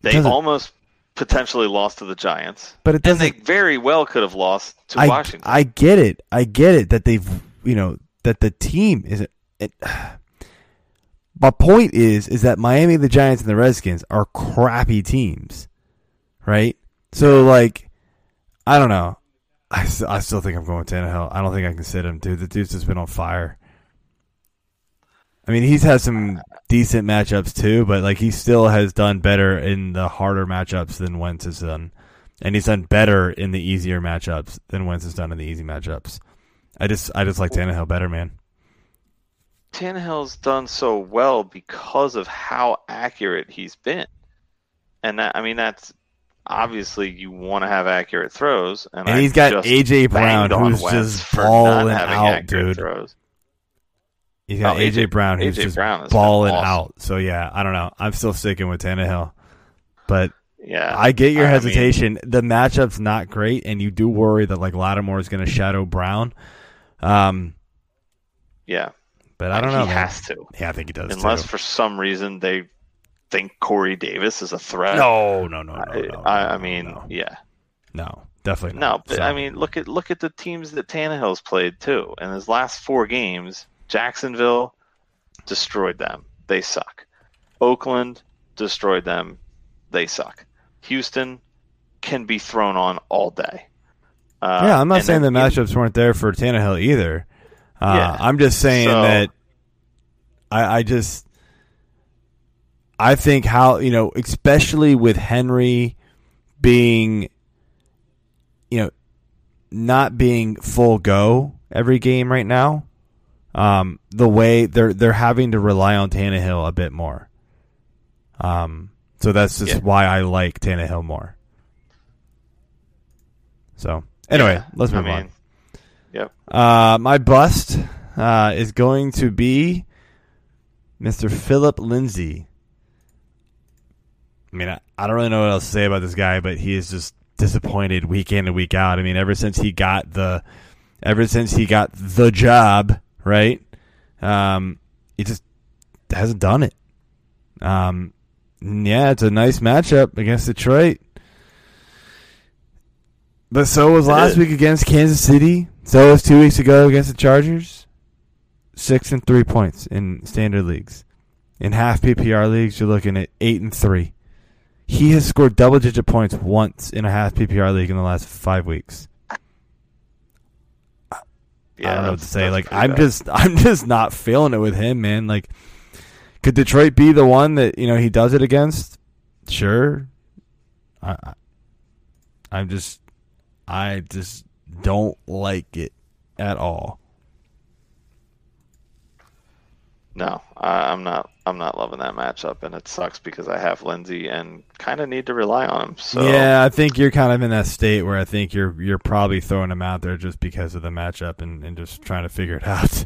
B: They almost potentially lost to the Giants,
C: but it
B: and
C: doesn't.
B: they very well could have lost to
C: I
B: Washington.
C: I get it. I get it that they've you know that the team is it. My point is is that Miami, the Giants, and the Redskins are crappy teams, right? So like, I don't know. I, I still think I'm going Tannehill. I don't think I can sit him, dude. The dude's just been on fire. I mean, he's had some decent matchups too, but like he still has done better in the harder matchups than Wentz has done, and he's done better in the easier matchups than Wentz has done in the easy matchups. I just, I just like Tannehill better, man.
B: Tannehill's done so well because of how accurate he's been, and that, I mean that's obviously you want to have accurate throws, and,
C: And he's got AJ Brown, who's
B: Wentz
C: just balling out, dude.
B: Throws.
C: He's got
B: Oh,
C: AJ,
B: AJ
C: Brown, who's
B: AJ
C: just
B: Brown
C: balling
B: awesome.
C: out. So yeah, I don't know. I'm still sticking with Tannehill, but
B: Yeah,
C: I get your
B: I mean,
C: hesitation. the matchup's not great, and you do worry that like Lattimore is going to shadow Brown. Um,
B: yeah,
C: but I don't know.
B: He
C: man.
B: has to,
C: Yeah, I think he does.
B: unless
C: too.
B: for some reason they think Corey Davis is a threat.
C: no, no, no, no,
B: I,
C: no,
B: I, I mean,
C: no,
B: yeah,
C: no, definitely
B: no, but
C: So-
B: I mean, look at look at the teams that Tannehill's played too. In his last four games, Jacksonville destroyed them. They suck. Oakland destroyed them. They suck. Houston can be thrown on all day. Uh,
C: yeah, I'm not saying the
B: then in-
C: matchups weren't there for Tannehill either. Uh,
B: Yeah.
C: I'm just saying
B: So-
C: that I, I just I think how you know, especially with Henry being you know not being full go every game right now. Um, the way they're they're having to rely on Tannehill a bit more. Um, so that's just
B: Yeah.
C: why I like Tannehill more. So anyway,
B: Yeah,
C: let's
B: I
C: move
B: mean,
C: on.
B: Yep.
C: Uh, my bust uh, is going to be Mr. Phillip Lindsay. I mean, I, I don't really know what else to say about this guy, but he is just disappointed week in and week out. I mean, ever since he got the, ever since he got the job, right? Um, he just hasn't done it. Um, yeah, it's a nice matchup against Detroit. But so was last week against Kansas City. So was two weeks ago against the Chargers. Six and three points in standard leagues. In half PPR leagues, you're looking at eight and three. He has scored double digit points once in a half PPR league in the last five weeks.
B: Yeah,
C: I don't know what to say. Like I'm
B: bad.
C: just I'm just not feeling it with him, man. Like could Detroit be the one that, you know, he does it against? Sure. I, I I'm just I just don't like it at all.
B: No, I, I'm not. I'm not loving that matchup, and it sucks because I have Lindsay and kind of need to rely on him. So
C: Yeah, I think you're kind of in that state where I think you're you're probably throwing him out there just because of the matchup and, and just trying to figure it out.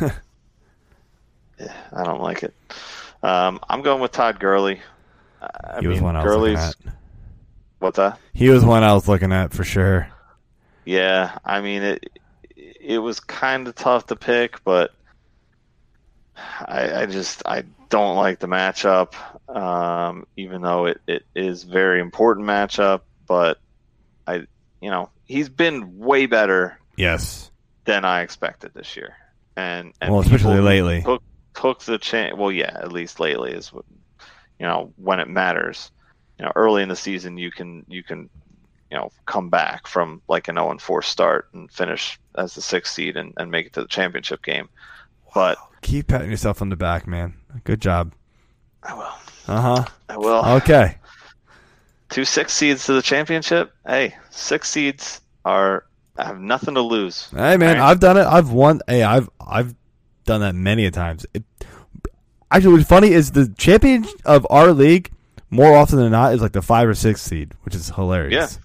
B: yeah, I don't like it. Um, I'm going with Todd Gurley. I
C: he was one I was looking at.
B: what's that?
C: He was one I was looking at for sure.
B: Yeah, I mean it. It was kind of tough to pick, but I, I just I don't like the matchup. Um, even though it, it is very important matchup, but I you know he's been way better
C: Yes.
B: than I expected this year, and, and
C: Well, especially lately.
B: took took the chance. Well, yeah, at least lately is what you know when it matters. You know, early in the season, you can you can you know come back from like an 0 4 start and finish as the sixth seed and, and make it to the championship game. But
C: Keep patting yourself on the back, man. Good job.
B: I will.
C: Uh huh.
B: I will.
C: Okay.
B: Two six seeds to the championship. Hey, six seeds are I have nothing to lose.
C: Hey man,
B: Right.
C: I've done it. I've won. Hey, I've I've done that many a times. It, actually, what's funny is the champion of our league more often than not is like the five or six seed, which is hilarious.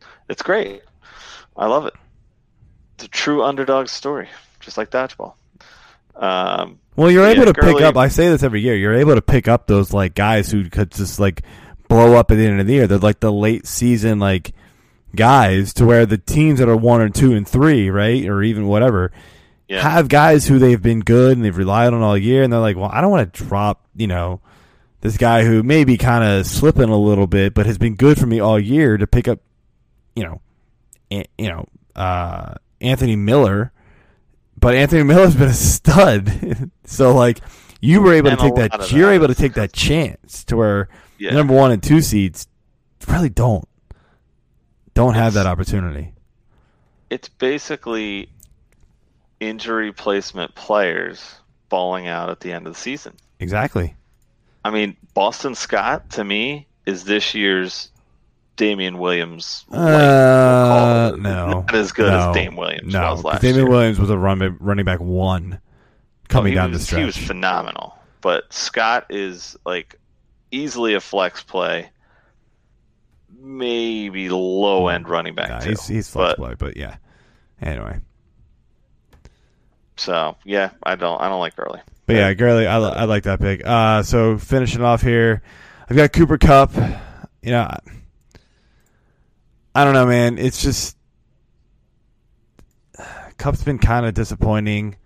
B: Yeah, it's great. I love it. It's a true underdog story, just like dodgeball. Um,
C: Well, you're
B: Yeah,
C: able to pick up. I say this every year. You're able to pick up those like guys who could just like blow up at the end of the year. They're like the late season like guys to where the teams that are one or two and three, right, or even whatever,
B: yeah,
C: have guys who they've been good and they've relied on all year, and they're like, well, I don't want to drop, you know, this guy who may be kind of slipping a little bit, but has been good for me all year to pick up, you know, you know, uh, Anthony Miller. But Anthony Miller's been a stud, so like you were able to take that, you're
B: that
C: able to take that chance to where
B: yeah.
C: number one and two seeds really don't don't have that opportunity.
B: it's basically injury placement players falling out at the end of the season.
C: Exactly.
B: I mean, Boston Scott to me is this year's Damien Williams.
C: Uh, no,
B: not as good
C: no,
B: as Dame Williams
C: no,
B: was last
C: Damien
B: year.
C: Williams was a run, running back one coming down
B: was,
C: the stretch.
B: He was phenomenal, but Scott is like easily a flex play, maybe low end running back
C: Nah,
B: too.
C: he's he's
B: but,
C: flexible, but yeah. Anyway,
B: So yeah, I don't I don't like Gurley.
C: but yeah, Gurley, I, I like that pick. Uh, so finishing off here, I've got Cooper Kupp. You know, I, don't know, man. It's just Kupp's been kind of disappointing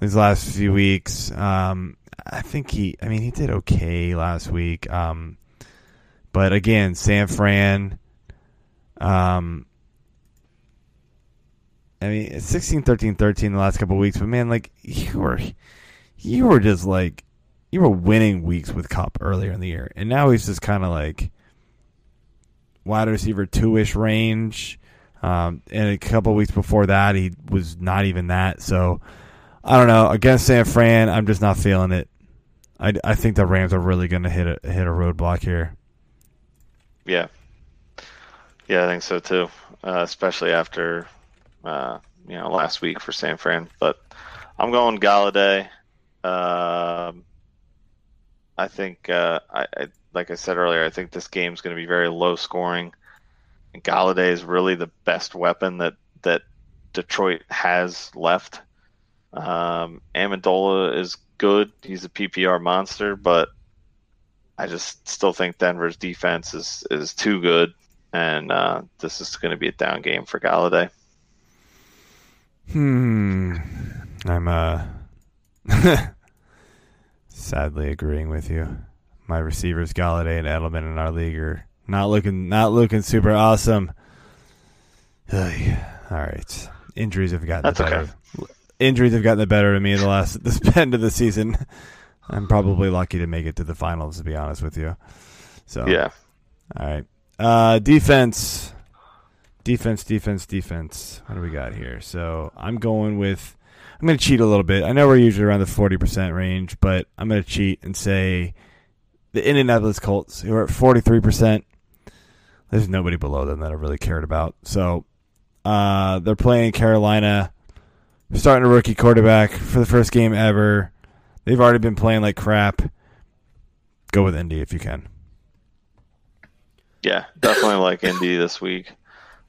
C: these last few weeks. Um, I think he, I mean, he did okay last week. Um, but again, San Fran. Um, I mean, it's 16, 13, 13 the last couple weeks, but man, like you were, you were just like, you were winning weeks with Cup earlier in the year, and now he's just kind of like wide receiver two ish range. Um, and a couple weeks before that, he was not even that. So I don't know. Against San Fran, I'm just not feeling it. I, I think the Rams are really going to hit a hit a roadblock here.
B: Yeah, yeah, I think so too. Uh, especially after uh, you know last week for San Fran, but I'm going Golladay. Um, I think uh, I, I like I said earlier, I think this game's going to be very low scoring. And Golladay is really the best weapon that that Detroit has left. Um, Amendola is good; he's a PPR monster, but I just still think Denver's defense is is too good, and uh, this is going to be a down game for Golladay.
C: Hmm. I'm uh sadly agreeing with you. My receivers Golladay and Edelman in our league are not looking not looking super awesome. All right. Injuries have gotten
B: That's
C: the better. Injuries have gotten the better of me in the last this end of the season. I'm probably lucky to make it to the finals to be honest with you. So
B: Yeah,
C: all right. Uh, defense. Defense, defense, defense. What do we got here? So I'm going with. I'm going to cheat a little bit. I know we're usually around the 40% range, but I'm going to cheat and say the Indianapolis Colts, who are at 43%. There's nobody below them that I really cared about. So uh, they're playing Carolina, starting a rookie quarterback for the first game ever. They've already been playing like crap. Go with Indy if you can.
B: yeah, definitely like Indy this week.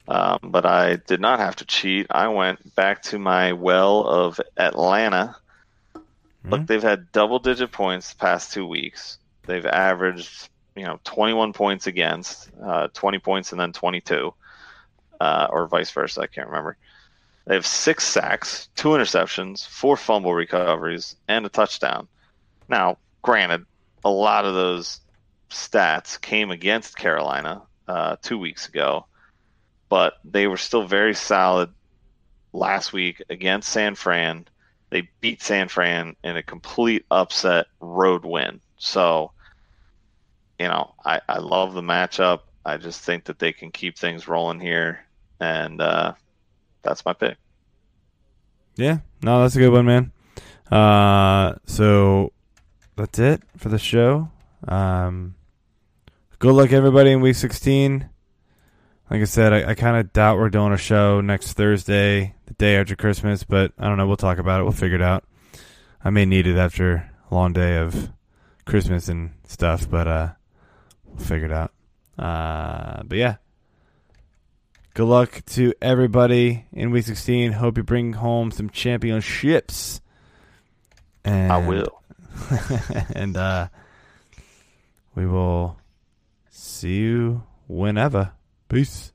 B: Um, but I did not have to cheat. I went back to my well of Atlanta. Look,
C: Mhm.
B: they've had double digit points the past two weeks. They've averaged you know 21 points against, uh, 20 points and then 22, uh, or vice versa. I can't remember. They have six sacks, two interceptions, four fumble recoveries, and a touchdown. Now, granted, a lot of those stats came against Carolina uh, two weeks ago, but they were still very solid last week against San Fran. They beat San Fran in a complete upset road win. So, you know, I, I love the matchup. I just think that they can keep things rolling here. And uh, that's my pick.
C: Yeah, no, that's a good one, man. Uh, so that's it for the show. Um, good luck, everybody, in week 16. Like I said, I, I kind of doubt we're doing a show next Thursday, the day after Christmas, but I don't know. We'll talk about it. We'll figure it out. I may need it after a long day of Christmas and stuff, but uh, we'll figure it out. Uh, but yeah, good luck to everybody in week 16. Hope you bring home some championships. And,
B: I will.
C: and uh, we will see you whenever. Peace.